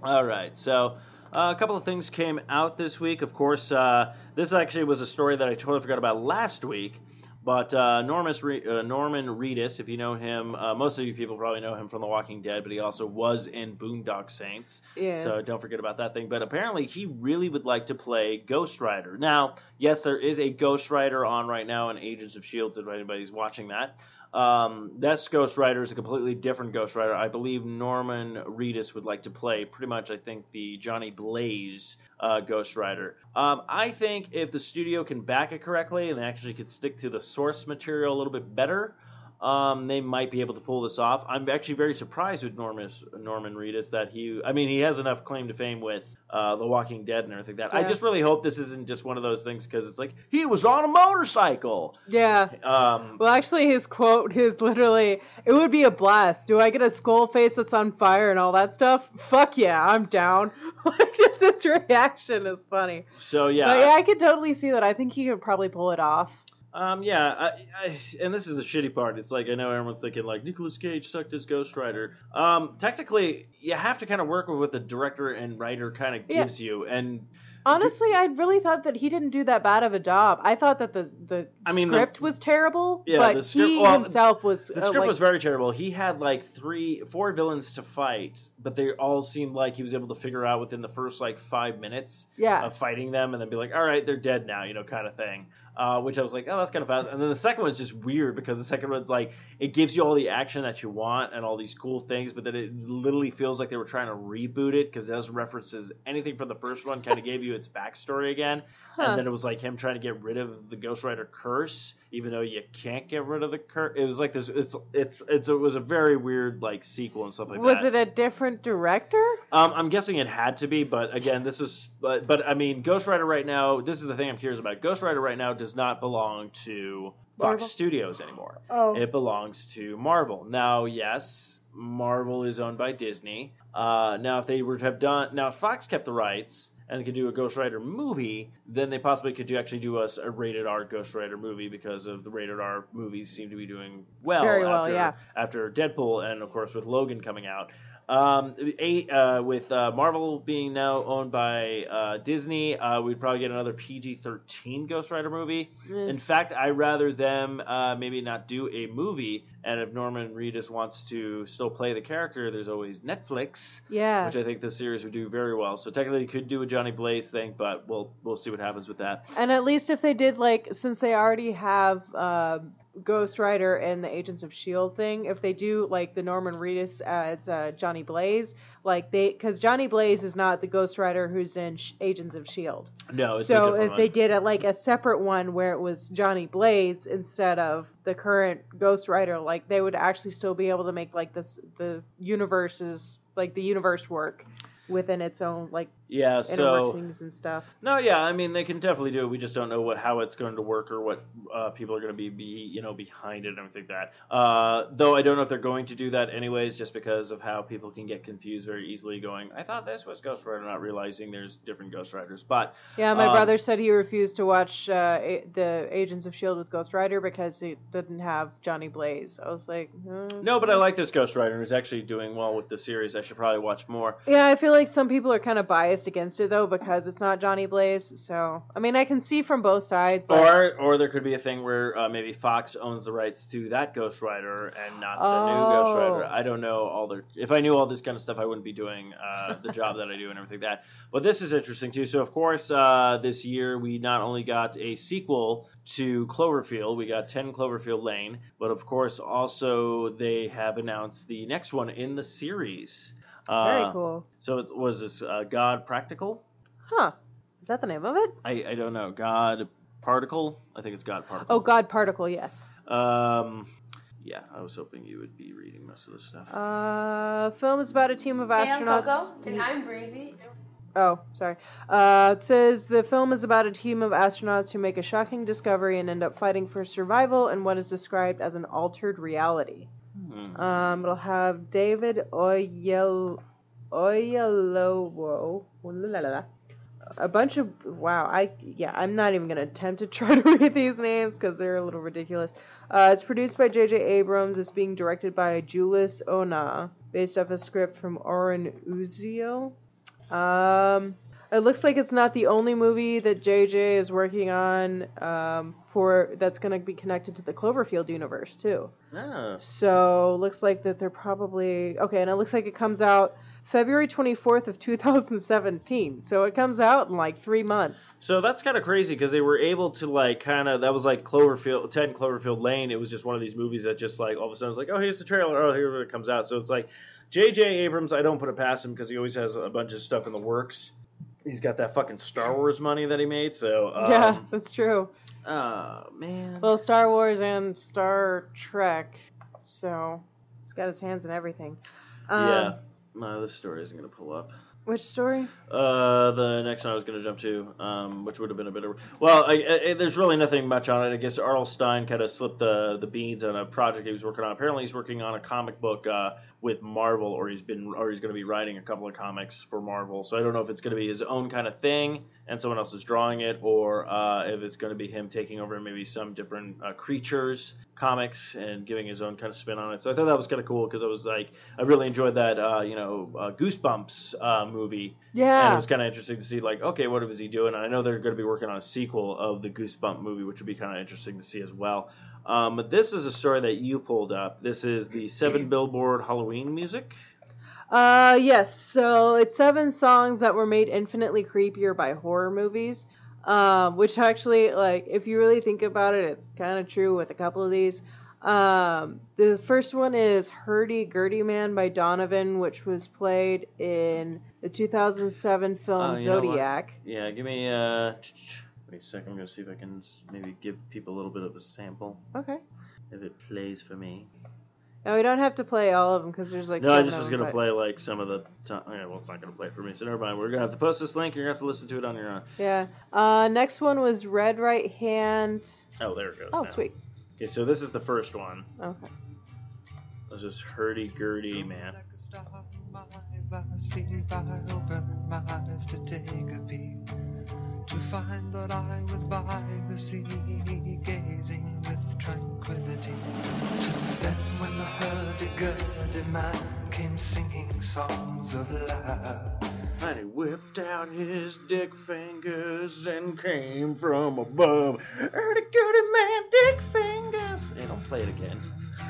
All right, so uh, a couple of things came out this week. Of course, uh, this actually was a story that I totally forgot about last week. But uh, Re- uh, Norman Reedus, if you know him, uh, most of you people probably know him from The Walking Dead, but he also was in Boondock Saints. yeah. So don't forget about that thing. But apparently, he really would like to play Ghost Rider. Now, yes, there is a Ghost Rider on right now in Agents of Shield. If anybody's watching that, um, this Ghost Rider is a completely different Ghost Rider. I believe Norman Reedus would like to play pretty much. I think the Johnny Blaze uh, Ghost Rider. Um, I think if the studio can back it correctly and they actually could stick to the source material a little bit better. Um, they might be able to pull this off. I'm actually very surprised with Norman Norman Reedus that he. I mean, he has enough claim to fame with uh, The Walking Dead and everything. That I just really hope this isn't just one of those things because it's like he was on a motorcycle. yeah. Um, Well, actually, his quote is literally, "It would be a blast. Do I get a skull face that's on fire and all that stuff? Fuck yeah, I'm down." Like, just his reaction is funny. so yeah, But yeah, I could totally see that. I think he could probably pull it off. Um, yeah, I, I, and this is the shitty part. It's like I know everyone's thinking like Nicolas Cage sucked as Ghost Rider. Um, technically, you have to kind of work with what the director and writer kind of Yeah. gives you, and Honestly, I really thought that he didn't do that bad of a job. I thought that the the I mean, the- script was terrible, Yeah, but the script- he well, himself was. the uh, script like, was very terrible. He had like three, four villains to fight, but they all seemed like he was able to figure out within the first like five minutes yeah. of fighting them, and then be like, all right, they're dead now, you know, kind of thing. Uh, which I was like, oh, that's kind of fast. And then the second one's just weird because the second one's like, it gives you all the action that you want and all these cool things, but then it literally feels like they were trying to reboot it because it has references anything from the first one, kind of gave you its backstory again. Huh. And then it was like him trying to get rid of the Ghost Rider curse, even though you can't get rid of the curse. It was like this. It's it's it's it was a very weird like sequel and stuff like was that. Was it a different director? Um, I'm guessing it had to be, but again, this was, but, but I mean, Ghost Rider right now. This is the thing I'm curious about. Ghost Rider right now does not belong to Fox Marvel? Studios anymore. Oh. It belongs to Marvel. Now, yes, Marvel is owned by Disney. Uh, now, if they were to have done, now if Fox kept the rights and could do a Ghost Rider movie, then they possibly could do, actually do us a rated R Ghost Rider movie because of the rated R movies seem to be doing well. Very well, after, yeah. After Deadpool and of course with Logan coming out. Um, eight, uh, with uh, Marvel being now owned by uh, Disney, uh, we'd probably get another PG-13 Ghost Rider movie. Mm. In fact, I rather them uh, maybe not do a movie, and if Norman Reedus wants to still play the character, there's always Netflix, Yeah. which I think this series would do very well. So technically, you could do a Johnny Blaze thing, but we'll we'll see what happens with that. And at least if they did like, since they already have uh, Ghost Rider and the Agents of Shield thing, if they do like the Norman Reedus as uh, Johnny Blaze, like they, because Johnny Blaze is not the Ghost Rider who's in Sh- Agents of Shield. No, it's a so if they did it like a separate one where it was Johnny Blaze instead of the current Ghost Rider, like they would actually still be able to make like this the universes like the universe work within its own like yeah, so workings and stuff. No, yeah, I mean they can definitely do it. We just don't know what how it's going to work or what uh, people are going to be, be you know behind it and everything like that. Uh, though I don't know if they're going to do that anyways, just because of how people can get confused very easily. Going, I thought this was Ghost Rider, not realizing there's different Ghost Riders. But Yeah, my Um, brother said he refused to watch uh, a- the Agents of Shield with Ghost Rider because it didn't have Johnny Blaze. I was like, uh, no, but I like this Ghost Rider. Who's actually doing well with the series. I should probably watch more. Yeah, I feel like some people are kind of biased against it though because it's not Johnny Blaze. So I mean, I can see from both sides. like- Or, or there could be a thing where uh, maybe Fox owns the rights to that Ghost Rider and not the new Ghost Oh. Rider. I don't know all the. If I knew all this kind of stuff, I wouldn't be doing uh, the job that I do and everything like that. But this is interesting too. So of course, uh, this year we not only got a sequel to Cloverfield, we got Ten Cloverfield Lane, but of course also they have announced the next one in the series. Uh, Very cool. So it was this uh, God Practical? Huh? Is that the name of it? I, I don't know. God Particle? I think it's God Particle. Oh, God Particle. Yes. Um, yeah, I was hoping you would be reading most of this stuff. Uh, film is about a team of Hey, I'm astronauts. Coco, and I'm Breezy. Oh, sorry. Uh, it says the film is about a team of astronauts who make a shocking discovery and end up fighting for survival in what is described as an altered reality. Hmm. Um, it'll have David Oyel Oyelowo. A bunch of wow, I yeah, I'm not even gonna attempt to try to read these names because they're a little ridiculous. Uh, it's produced by J.J. Abrams. It's being directed by Julius Onah, based off a script from Oren Uziel. Um, it looks like it's not the only movie that JJ is working on um, for that's going to be connected to the Cloverfield universe too. Ah. So looks like that they're probably okay, and it looks like it comes out February 24th of 2017. So it comes out in like three months. So that's kind of crazy because they were able to like kind of that was like Cloverfield, Ten Cloverfield Lane. It was just one of these movies that just like all of a sudden was like, oh here's the trailer, oh here it comes out. So it's like J.J. Abrams. I don't put it past him because he always has a bunch of stuff in the works. He's got that fucking Star Wars money that he made. So um, yeah, that's true. Oh man. Well, Star Wars and Star Trek. So he's got his hands in everything. Um, yeah. No, this story isn't gonna pull up. Which story? Uh, the next one I was going to jump to, um, which would have been a better. Well, I, I, there's really nothing much on it. I guess R.L. Stine kind of slipped the the beans on a project he was working on. Apparently, he's working on a comic book uh, with Marvel, or he's been, or he's going to be writing a couple of comics for Marvel. So I don't know if it's going to be his own kind of thing and someone else is drawing it, or uh, if it's going to be him taking over maybe some different uh, creatures comics and giving his own kind of spin on it. So I thought that was kind of cool because I was like, I really enjoyed that, uh, you know, uh, Goosebumps uh, movie. Yeah. And it was kind of interesting to see, like, okay, what was he doing? And I know they're going to be working on a sequel of the Goosebump movie, which would be kind of interesting to see as well. Um, but this is a story that you pulled up. This is the Seven Billboard Halloween music. Uh, yes. So it's seven songs that were made infinitely creepier by horror movies. Um, which actually, like, if you really think about it, it's kind of true with a couple of these. Um, the first one is Hurdy Gurdy Man by Donovan, which was played in the 2007 film what? Zodiac. Yeah, give me uh, wait a second. I'm going to see if I can maybe give people a little bit of a sample Okay. if it plays for me. Now we don't have to play all of them because there's like. No, I just was gonna but- play like some of the. T- Yeah, well, it's not gonna play for me, so never mind. We're gonna have to post this link. You're gonna have to listen to it on your own. Yeah. Uh, next one was Red Right Hand. Oh, there it goes. Oh, now. sweet. Okay, so this is the first one. Okay. This is hurdy gurdy man. Find that I was by the sea Gazing with tranquility Just then when the hurdy-gurdy man Came singing songs of love And he whipped out his dick fingers and came from above. Hurdy gurdy man, dick fingers. Hey, don't play it again.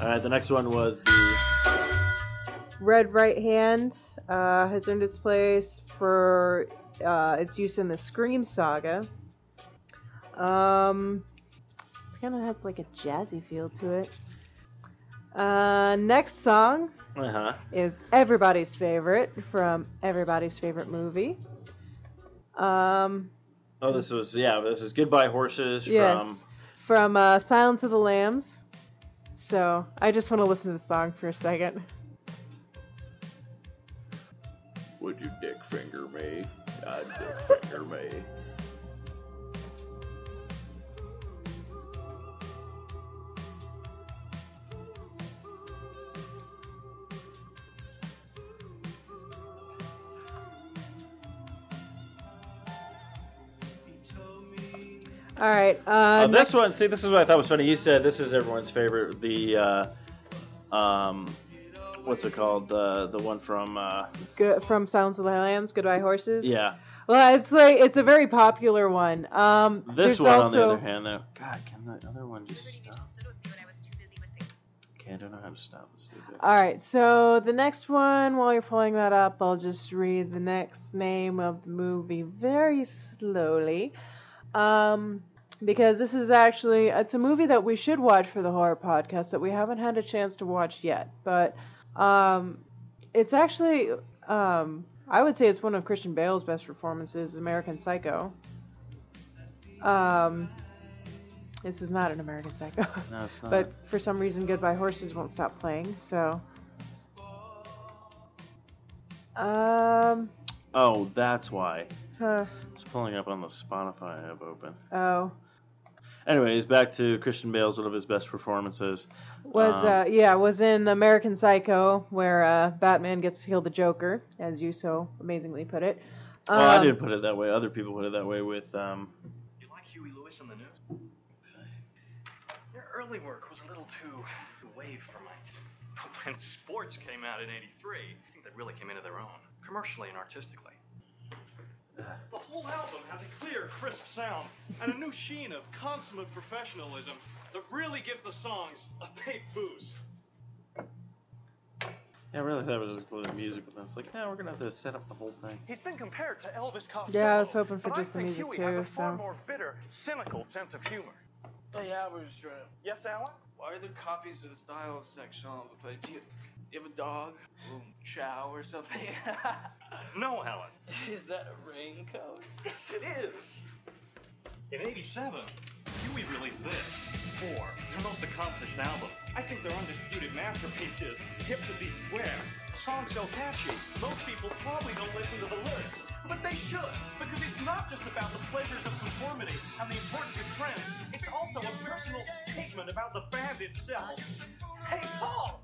All right, the next one was the. Red Right Hand uh, has earned its place for uh, its use in the Scream saga. Um, it kind of has like a jazzy feel to it. Uh, next song Uh huh. is everybody's favorite from everybody's favorite movie. Um, Oh, this was yeah. This is Goodbye Horses yes, from. from uh, Silence of the Lambs. So I just want to listen to the song for a second. Would you dick finger me? I'd dick finger me. All right. Uh, Uh, this one, see, this is what I thought was funny. You said this is everyone's favorite. The, uh, um, what's it called? The the one from, uh, Good, from Silence of the Lambs, Goodbye Horses. yeah. Well, it's like it's a very popular one. Um, This one, also, on the other hand, though, God, can the other one just stop? Okay, I don't know how to stop this. stupid. All right, so the next one, while you're pulling that up, I'll just read the next name of the movie very slowly, um, because this is actually it's a movie that we should watch for the horror podcast that we haven't had a chance to watch yet, but um, it's actually um, I would say it's one of Christian Bale's best performances, American Psycho. Um, this is not an American Psycho. No, it's not. But for some reason, Goodbye Horses won't stop playing. So, um, oh, that's why. huh, It's pulling up on the Spotify I have open. oh, Anyways, back to Christian Bale's one of his best performances. Was Um, uh, yeah, was in American Psycho where uh, Batman gets to kill the Joker, as you so amazingly put it. Well, I Um, didn't put it that way. Other people put it that way with um, You like Huey Lewis and the News? Their early work was a little too wave for my. But when sports came out in '83, I think they really came into their own, commercially and artistically. The whole album has a clear, crisp sound and a new sheen of consummate professionalism that really gives the songs a big boost. Yeah, I really thought it was just including music, but then it's like, no, we're gonna have to set up the whole thing. He's been compared to Elvis Costello. Yeah, I was hoping for but just I the think music Huey has a far so- more bitter, cynical sense of humor. Hey, I was trying to. Yes, Allen? Why are there copies of the style section all over the place? You, have a dog? Little chow or something? No, Allen. is that a raincoat? Yes, it is. In 87, Huey released this. Fore, their most accomplished album. I think their undisputed masterpiece is Hip to Be Square. A song so catchy, most people probably don't listen to the lyrics. But they should, because it's not just about the pleasures of conformity and the importance of trends. It's also a personal statement about the band itself. Hey, Paul!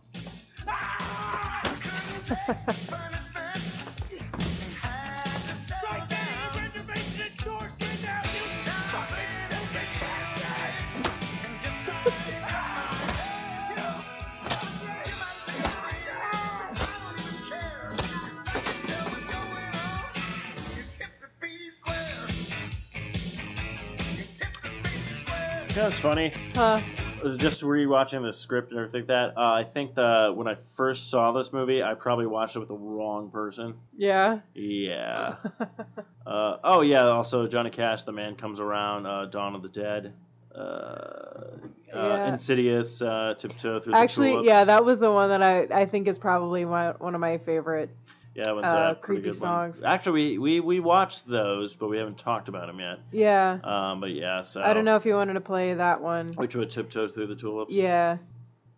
Know what's funny? huh? Just rewatching the script and everything like that. Uh, I think the when I first saw this movie, I probably watched it with the wrong person. Yeah. Yeah. Uh, oh yeah. Also, Johnny Cash, the man comes around. Uh, Dawn of the Dead. Uh, uh, Yeah. Insidious. Uh, Tiptoe through the Actually, tulips. yeah, that was the one that I I think is probably my, one of my favorite. Yeah, that one's uh, a pretty creepy good one. Actually, we, we we watched those, but we haven't talked about them yet. Yeah. Um, but yeah, so I don't know if you wanted to play that one. which would tiptoe through the tulips. Yeah,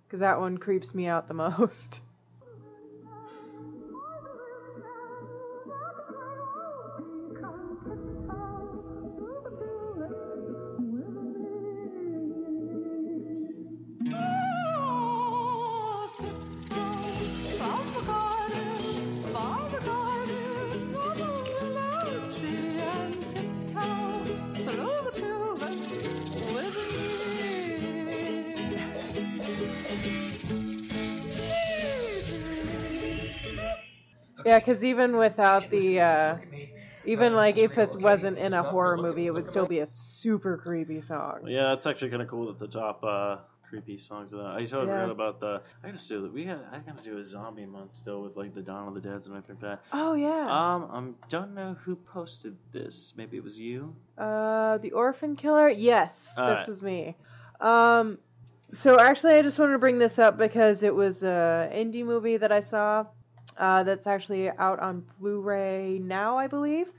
because that one creeps me out the most. Yeah, because even without the, uh, even like if it wasn't in a horror movie, it would still be a super creepy song. Yeah, it's actually kind of cool that the top uh, creepy songs of that. I totally Yeah. forgot about the. I gotta do that. We got. I gotta do a zombie month still with like the Dawn of the Dead and everything like that. Oh yeah. Um, I don't know who posted this. Maybe it was you. Uh, the Orphan Killer. Yes, this Alright. was me. Um, so actually, I just wanted to bring this up because it was a indie movie that I saw. Uh, that's actually out on Blu-ray now, I believe.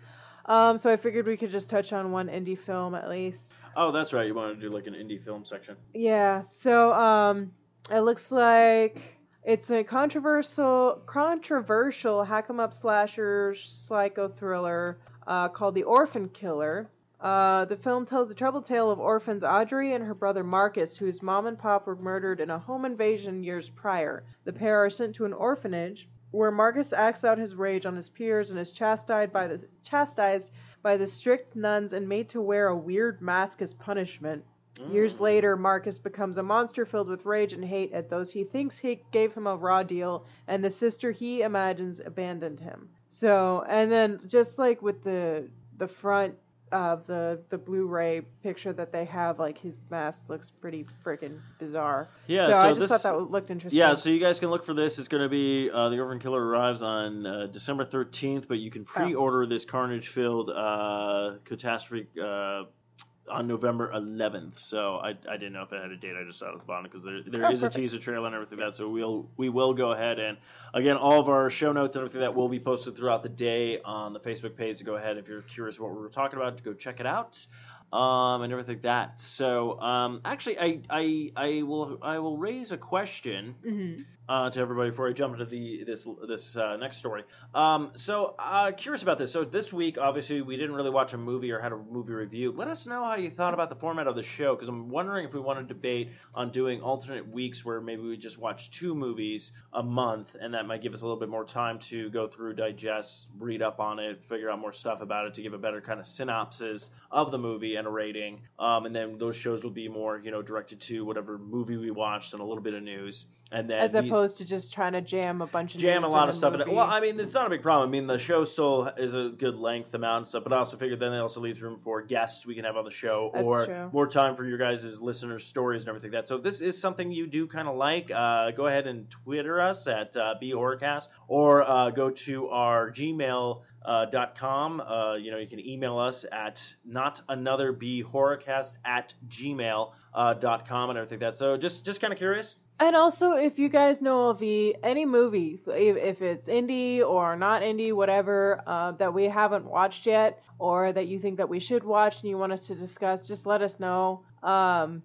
Um, so I figured we could just touch on one indie film at least. Oh, that's right. You wanted to do like an indie film section. Yeah. So um, it looks like it's a controversial, controversial hack 'em up slasher psycho thriller uh, called The Orphan Killer. Uh, the film tells the troubled tale of orphans Audrey and her brother Marcus, whose mom and pop were murdered in a home invasion years prior. The pair are sent to an orphanage where Marcus acts out his rage on his peers and is chastised by the chastised by the strict nuns and made to wear a weird mask as punishment. Years Mm. later, Marcus becomes a monster filled with rage and hate at those he thinks he gave him a raw deal, and the sister he imagines abandoned him. So, and then just like with the the front of the the Blu-ray picture that they have, like his mask looks pretty freaking bizarre. Yeah, so, so I just this- thought that looked interesting. Yeah, so you guys can look for this. It's going to be uh, the Orphan Killer arrives on uh, December 13th, but you can pre-order this carnage-filled uh, catastrophe uh, on November 11th. So I, I didn't know if it had a date. I just saw it at the bottom because there there Oh, is a teaser trailer and everything like that. So we'll we will go ahead and again all of our show notes and everything that will be posted throughout the day on the Facebook page. So go ahead if you're curious what we were talking about to go check it out. Um, and everything like that. So, um, actually, I, I, I will, I will raise a question hmm uh, to everybody before I jump into the this this uh, next story. Um, so uh, curious about this. So this week, obviously, we didn't really watch a movie or had a movie review. Let us know how you thought about the format of the show because I'm wondering if we want to debate on doing alternate weeks where maybe we just watch two movies a month, and that might give us a little bit more time to go through, digest, read up on it, figure out more stuff about it to give a better kind of synopsis of the movie and a rating. Um, and then those shows will be more, you know, directed to whatever movie we watched and a little bit of news. And then opposed to just trying to jam a bunch of jam a lot of stuff in it. Well, I mean, it's not a big problem. I mean, the show still is a good length amount and stuff, but I also figured then it also leaves room for guests we can have on the show That's or true. more time for your guys' listeners' stories and everything like that. So if this is something you do kind of like, uh, go ahead and Twitter us at uh, BHorrorcast or uh, go to our Gmail. Uh, dot com. Uh, you know, you can email us at not another b horrorcast at gmail uh, dot com and everything like that. So just just kind of curious. And also, if you guys know of any movie, if, if it's indie or not indie, whatever, uh, that we haven't watched yet, or that you think that we should watch and you want us to discuss, just let us know. Um,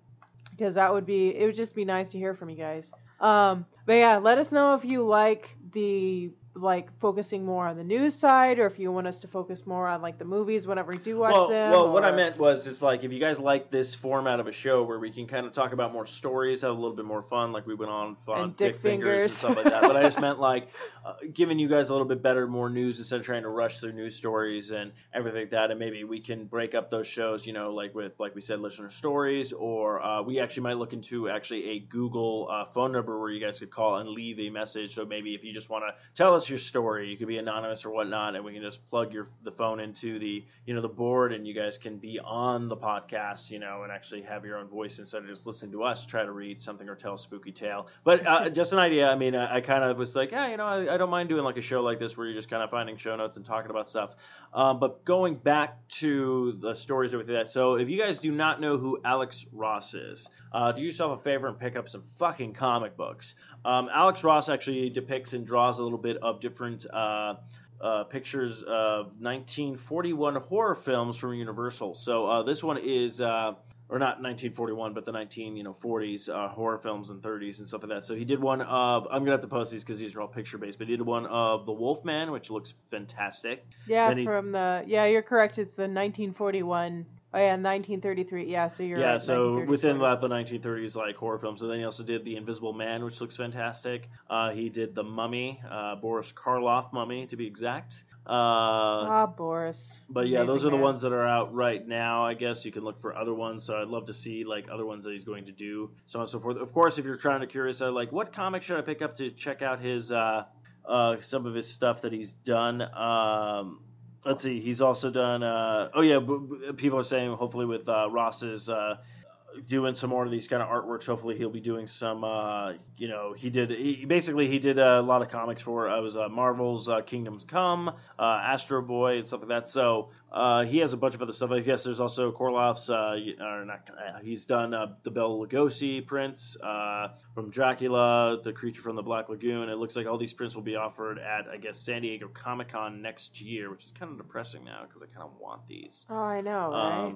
because that would be, it would just be nice to hear from you guys. Um, but yeah, let us know if you like the like focusing more on the news side, or if you want us to focus more on like the movies whenever we do watch well, them. well, what I meant was, it's like if you guys like this format of a show where we can kind of talk about more stories, have a little bit more fun, like we went on fun And dick and fingers. stuff like that. But I just meant like uh, giving you guys a little bit better, more news instead of trying to rush through news stories and everything like that. And maybe we can break up those shows, you know, like with like we said, listener stories, or uh, we actually might look into actually a Google uh, phone number where you guys could call and leave a message. So maybe if you just want to tell us your story, you could be anonymous or whatnot, and we can just plug your the phone into the you know the board, and you guys can be on the podcast, you know, and actually have your own voice instead of just listening to us try to read something or tell a spooky tale. But uh, just an idea. I mean, I, I kind of was like, yeah, you know, I, I don't mind doing like a show like this where you're just kind of finding show notes and talking about stuff. Um, but going back to the stories like that. So if you guys do not know who Alex Ross is, uh, do yourself a favor and pick up some fucking comic books. Um, Alex Ross actually depicts and draws a little bit of different. Uh, uh, pictures of 1941 horror films from Universal. So uh, this one is, uh, or not 1941, but the 19 you know 40s uh, horror films and 30s and stuff like that. So he did one of. I'm gonna have to post these because these are all picture based. But he did one of the Wolfman, which looks fantastic. Yeah, he- from the yeah, you're correct. It's the 1941. Oh yeah, 1933. Yeah, so you're yeah, right. so within that, the 1930s like horror films. And then he also did The Invisible Man, which looks fantastic. Uh, he did The Mummy, uh, Boris Karloff Mummy to be exact. Uh, Ah, Boris. But yeah, those Amazing are the man. ones that are out right now. I guess you can look for other ones. So I'd love to see like other ones that he's going to do, so on and so forth. Of course, if you're trying to curious, uh, like what comic should I pick up to check out his uh, uh, some of his stuff that he's done. Um, let's see, he's also done. Uh, oh yeah, b- b- people are saying hopefully with uh, Ross's. Uh, doing some more of these kind of artworks. Hopefully he'll be doing some uh you know he did he basically he did a lot of comics for uh, it was uh, marvel's uh, kingdoms come uh astro boy and stuff like that. So uh he has a bunch of other stuff. I guess there's also Karloff's uh or not uh, he's done uh, the bela lugosi prints uh from dracula the creature from the black lagoon. It looks like all these prints will be offered at i guess san diego comic-con next year which is kind of depressing now because i kind of want these. Oh, I know, right?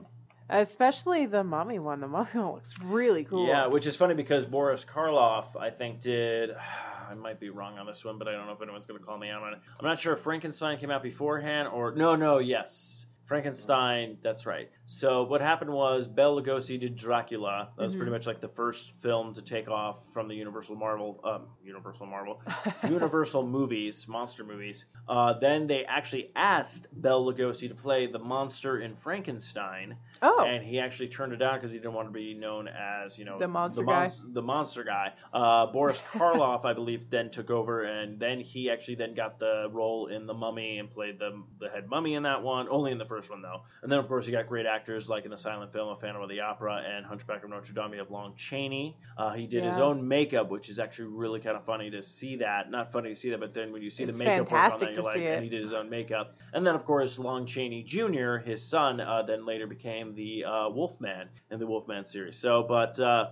Especially the mummy one. The mummy one looks really cool. Yeah, which is funny because Boris Karloff, I think, did. I might be wrong on this one, but I don't know if anyone's going to call me out on it. I'm not sure if Frankenstein came out beforehand or. No, no, yes. Frankenstein, that's right. So what happened was Bela Lugosi did Dracula. That was Mhm. pretty much like the first film to take off from the Universal Marvel, um, Universal Marvel, Universal movies, monster movies. Uh, then they actually asked Bela Lugosi to play the monster in Frankenstein, oh, and he actually turned it down because he didn't want to be known as you know The monster the, guy. the monster guy. Uh, Boris Karloff, I believe, then took over, and then he actually then got the role in the Mummy and played the the head mummy in that one, only in the first one though. And then of course you got great actors like in the silent film A Phantom of the Opera and Hunchback of Notre Dame. You have Lon Chaney. Uh, he did his own makeup, which is actually really kind of funny to see that. Not funny to see that, but then when you see It's the makeup work on that, you're like, and he did his own makeup. And then, of course, Lon Chaney Jr., his son, uh, then later became the uh, Wolfman in the Wolfman series. So, but uh,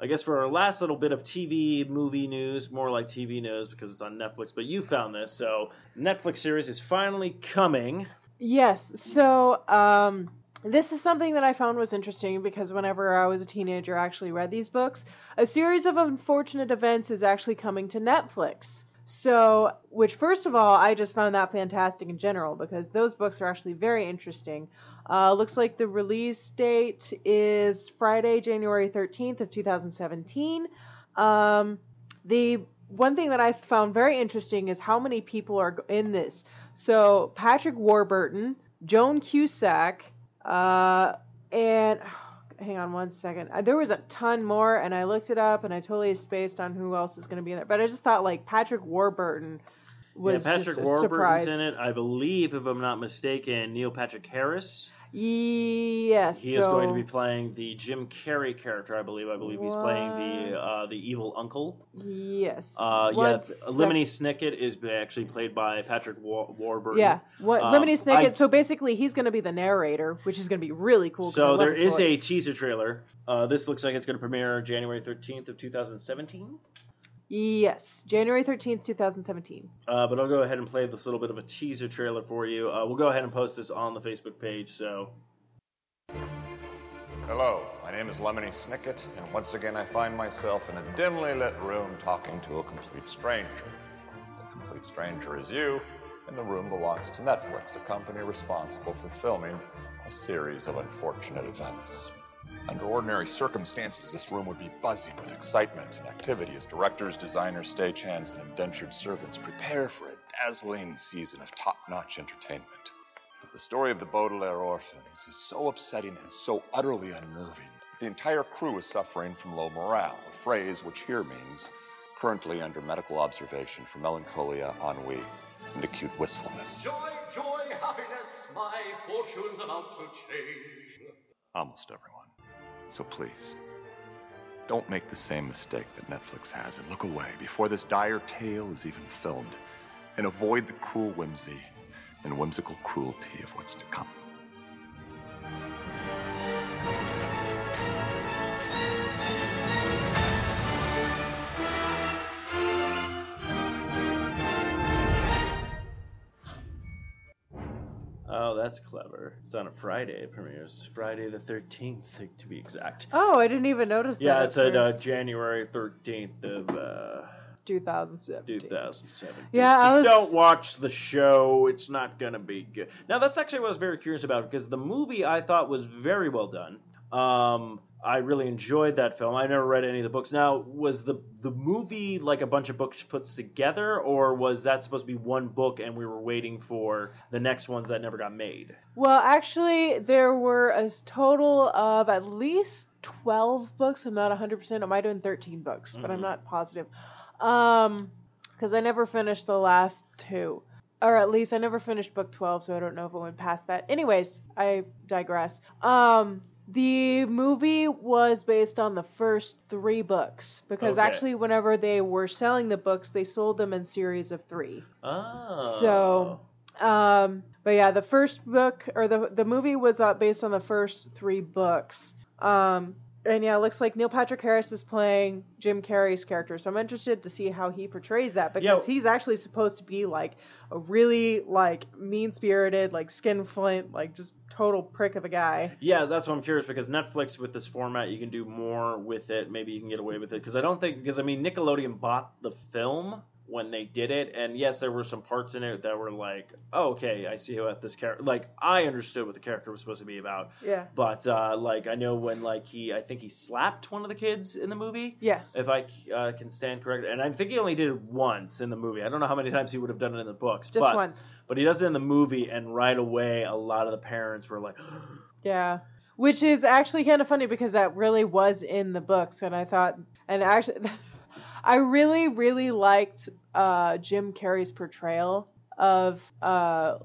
I guess for our last little bit of TV movie news, more like TV news because it's on Netflix, but you found this. So, Netflix series is finally coming. Yes. So, um, this is something that I found was interesting because whenever I was a teenager, I actually read these books. A series of unfortunate events is actually coming to Netflix. So, which first of all, I just found that fantastic in general because those books are actually very interesting. Uh, looks like the release date is Friday, January 13th of 2017. Um, the one thing that I found very interesting is how many people are in this. So Patrick Warburton, Joan Cusack, uh, and hang on one second. Uh, There was a ton more, and I looked it up, and I totally spaced on who else is going to be in it. But I just thought like Patrick Warburton was yeah, Patrick just Warburton's surprise. in it. I believe, if I'm not mistaken, Neil Patrick Harris. Yes, He so, is going to be playing the Jim Carrey character, I believe. I believe he's playing the uh, the evil uncle. Yes. Uh, yeah, Lemony Snicket is actually played by Patrick War- Warburton. Yeah, what, Um, Lemony Snicket. I- so basically, he's going to be the narrator, which is going to be really cool. So there is is a teaser trailer. Uh, this looks like it's going to premiere January 13th of 2017. Yes, January thirteenth, two thousand seventeen. Uh, but I'll go ahead and play this little bit of a teaser trailer for you. Uh, we'll go ahead and post this on the Facebook page. So Hello, my name is Lemony Snicket, and once again I find myself in a dimly lit room talking to a complete stranger. The complete stranger is you, and the room belongs to Netflix, a company responsible for filming a series of unfortunate events. Under ordinary circumstances, this room would be buzzing with excitement and activity as directors, designers, stagehands, and indentured servants prepare for a dazzling season of top notch entertainment. But the story of the Baudelaire orphans is so upsetting and so utterly unnerving. The entire crew is suffering from low morale, a phrase which here means currently under medical observation for melancholia, ennui, and acute wistfulness. Joy, joy, happiness, my fortune's about to change. Almost everyone. So please, don't make the same mistake that Netflix has and look away before this dire tale is even filmed. And avoid the cruel whimsy and whimsical cruelty of what's to come. That's clever. It's on a Friday. It premieres Friday the 13th, to be exact. Oh, I didn't even notice that. Yeah, it's at uh. January 13th of uh, 2017. 2017. Yeah, I was- don't watch the show. It's not going to be good. Now, that's actually what I was very curious about because the movie I thought was very well done. Um, I really enjoyed that film. I never read any of the books. Now, was the the movie like a bunch of books put together, or was that supposed to be one book and we were waiting for the next ones that never got made? Well, actually, there were a total of at least 12 books. I'm not 100%. It might have been 13 books, but I'm Mhm. not positive. Um, because I never finished the last two. Or at least I never finished book 12, so I don't know if it went past that. Anyways, I digress. Um, the movie was based on the first three books because Okay. actually, whenever they were selling the books, they sold them in series of three. Oh. So, um, but yeah, the first book or the the movie was uh, based on the first three books. Um, and yeah, it looks like Neil Patrick Harris is playing Jim Carrey's character, so I'm interested to see how he portrays that because Yeah. he's actually supposed to be like a really like mean spirited, like skinflint, like just total prick of a guy. Yeah, that's what I'm curious because Netflix with this format, you can do more with it. Maybe you can get away with it because I don't think because I mean Nickelodeon bought the film when they did it, and yes, there were some parts in it that were like, oh, okay, I see what this character. Like I understood what the character was supposed to be about, Yeah. but uh, like I know when like he, I think he slapped one of the kids in the movie. Yes. If I uh, can stand corrected, and I think he only did it once in the movie. I don't know how many times he would have done it in the books. Just but, once. But he does it in the movie, and right away, a lot of the parents were like, Yeah. Which is actually kind of funny because that really was in the books, and I thought, and actually, I really, really liked uh, Jim Carrey's portrayal of uh,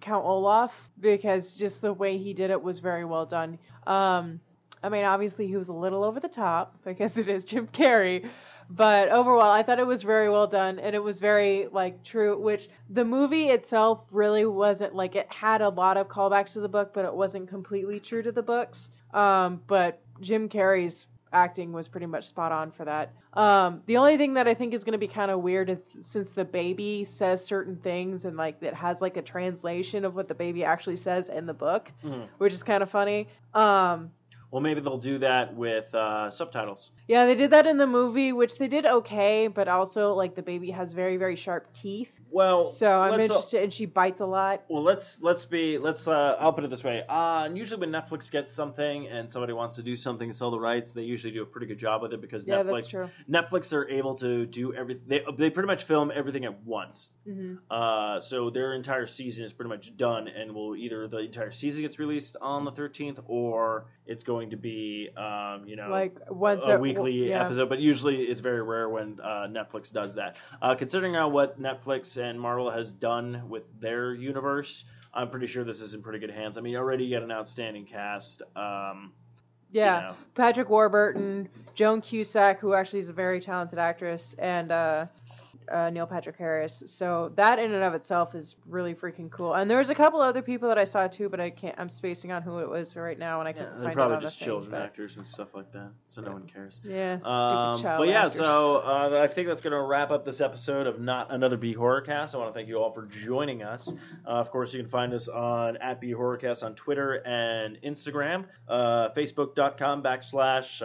Count Olaf because just the way he did it was very well done. Um, I mean, obviously he was a little over the top because it is Jim Carrey, but overall I thought it was very well done and it was very like true. Which the movie itself really wasn't like it had a lot of callbacks to the book, but it wasn't completely true to the books. Um, but Jim Carrey's acting was pretty much spot on for that. Um, the only thing that I think is going to be kind of weird is since the baby says certain things and like it has like a translation of what the baby actually says in the book, Mhm. which is kind of funny. Um, well, maybe they'll do that with uh, subtitles. yeah, they did that in the movie, which they did okay, but also like the baby has very very sharp teeth. Well, So I'm uh, interested, and she bites a lot. Well, let's let's be let's. Uh, I'll put it this way. Uh, and usually when Netflix gets something and somebody wants to do something to sell the rights, they usually do a pretty good job with it because Yeah, Netflix that's true. Netflix are able to do everything. They they pretty much film everything at once. hmm Uh, so their entire season is pretty much done, and will either the entire season gets released on the 13th, or it's going to be, um, you know, Like once a a- weekly yeah. episode. But usually it's very rare when uh, Netflix does that. Uh, considering how what Netflix and Marvel has done with their universe, I'm pretty sure this is in pretty good hands. I mean, already you got an outstanding cast. Um, Yeah, you know. Patrick Warburton, Joan Cusack, who actually is a very talented actress, and uh, uh, Neil Patrick Harris. So that in and of itself is really freaking cool. And there's a couple other people that I saw too, but I can't. I'm spacing on who it was right now, and I can't They're find probably just the children thing, actors and stuff like that, so no one cares. Yeah, stupid Um, child but yeah, actors. so uh, I think that's going to wrap up this episode of Not Another B Horrorcast. I want to thank you all for joining us. Uh, of course, you can find us on at B Horrorcast on Twitter and Instagram, uh, Facebook.com backslash.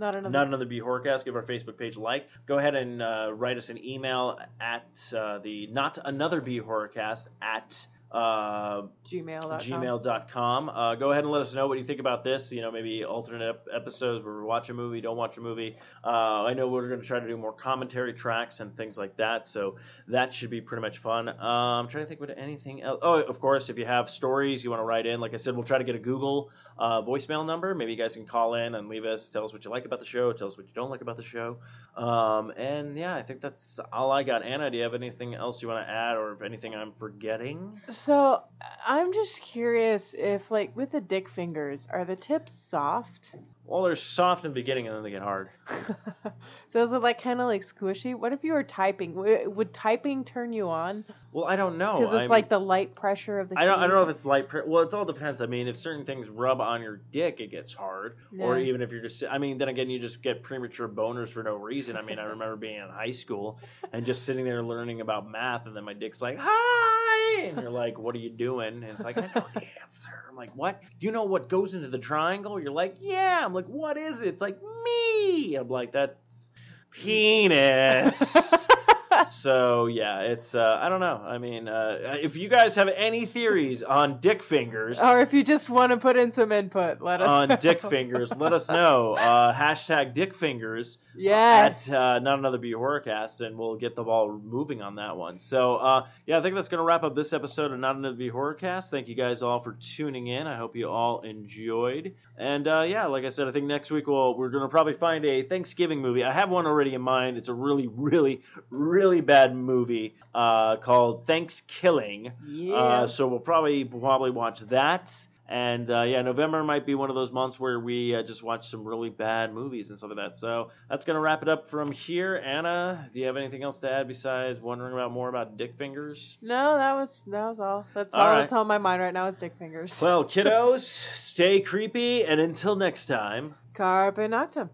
Not another. Not another. Give our Facebook page a like. Go ahead and uh, write us an email at uh, the not another B Horrorcast at uh, Gmail.com. gmail.com. Uh, go ahead and let us know what you think about this. You know, maybe alternate ep- episodes where we watch a movie, don't watch a movie. Uh, I know we're going to try to do more commentary tracks and things like that, so that should be pretty much fun. Um, I'm trying to think what anything else. Oh, of course, if you have stories you want to write in, like I said, we'll try to get a Google uh, voicemail number. Maybe you guys can call in and leave us, tell us what you like about the show, tell us what you don't like about the show. Um, and yeah, I think that's all I got. Anna, do you have anything else you want to add, or if anything I'm forgetting? So I'm just curious if, like, with the dick fingers, are the tips soft? Well, they're soft in the beginning and then they get hard. so is it like kind of like squishy? What if you were typing? W- Would typing turn you on? Well, I don't know. Because it's I'm- like the light pressure of the. I don't. I don't know if it's light. Pre- well, it all depends. I mean, if certain things rub on your dick, it gets hard. Or even if you're just. I mean, then again, you just get premature boners for no reason. I mean, I remember being in high school and just sitting there learning about math, and then my dick's like, And you're like, "What are you doing?" And it's like, "I know the answer." I'm like, "What? Do you know what goes into the triangle?" You're like, "Yeah." I'm like, "What is it?" It's like me. I'm like, "That's penis." so yeah, it's uh, I don't know. I mean, uh, if you guys have any theories on dick fingers, Or if you just want to put in some input, let us on know. dick fingers, let us know. Uh, hashtag dick fingers Yes. at uh, not another B horrorcast, and we'll get the ball moving on that one. So uh, yeah, I think that's gonna wrap up this episode of not another B horrorcast. Thank you guys all for tuning in. I hope you all enjoyed. And uh, yeah, like I said, I think next week we'll we're gonna probably find a Thanksgiving movie. I have one already in mind. It's a really, really, really bad movie uh, called Thanksgiving. Yeah. Uh, so we'll probably probably watch that. And uh, yeah, November might be one of those months where we uh, just watch some really bad movies and stuff like that. So that's gonna wrap it up from here. Anna, do you have anything else to add besides wondering about more about dick fingers? No, that was that was all. That's All all, right. that's on my mind right now is dick fingers. Well, kiddos, stay creepy, and until next time. Carpe noctem.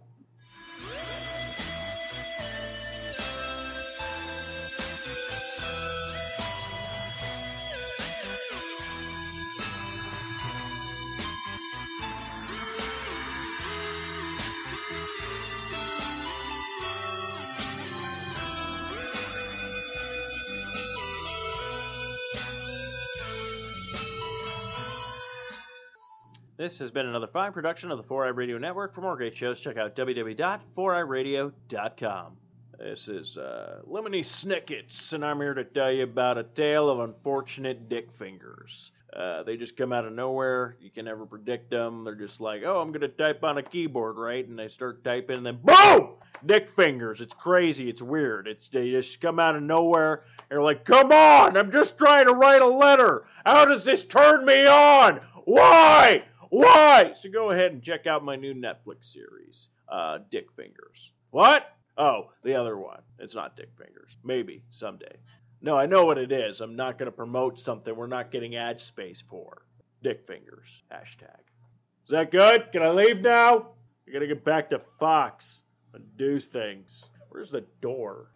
This has been another fine production of the 4i Radio Network. For more great shows, check out www.4iradio.com. This is uh, Lemony Snickets, and I'm here to tell you about a tale of unfortunate dick fingers. Uh, they just come out of nowhere. You can never predict them. They're just like, oh, I'm going to type on a keyboard, right? And they start typing, and then boom! Dick fingers. It's crazy. It's weird. It's They just come out of nowhere. They're like, come on! I'm just trying to write a letter. How does this turn me on? Why? Why? So go ahead and check out my new Netflix series, uh, Dick Fingers. What? Oh, the other one. It's not Dick Fingers. Maybe someday. No, I know what it is. I'm not going to promote something we're not getting ad space for. Dick Fingers. Hashtag. Is that good? Can I leave now? I gotta get back to Fox and do things. Where's the door?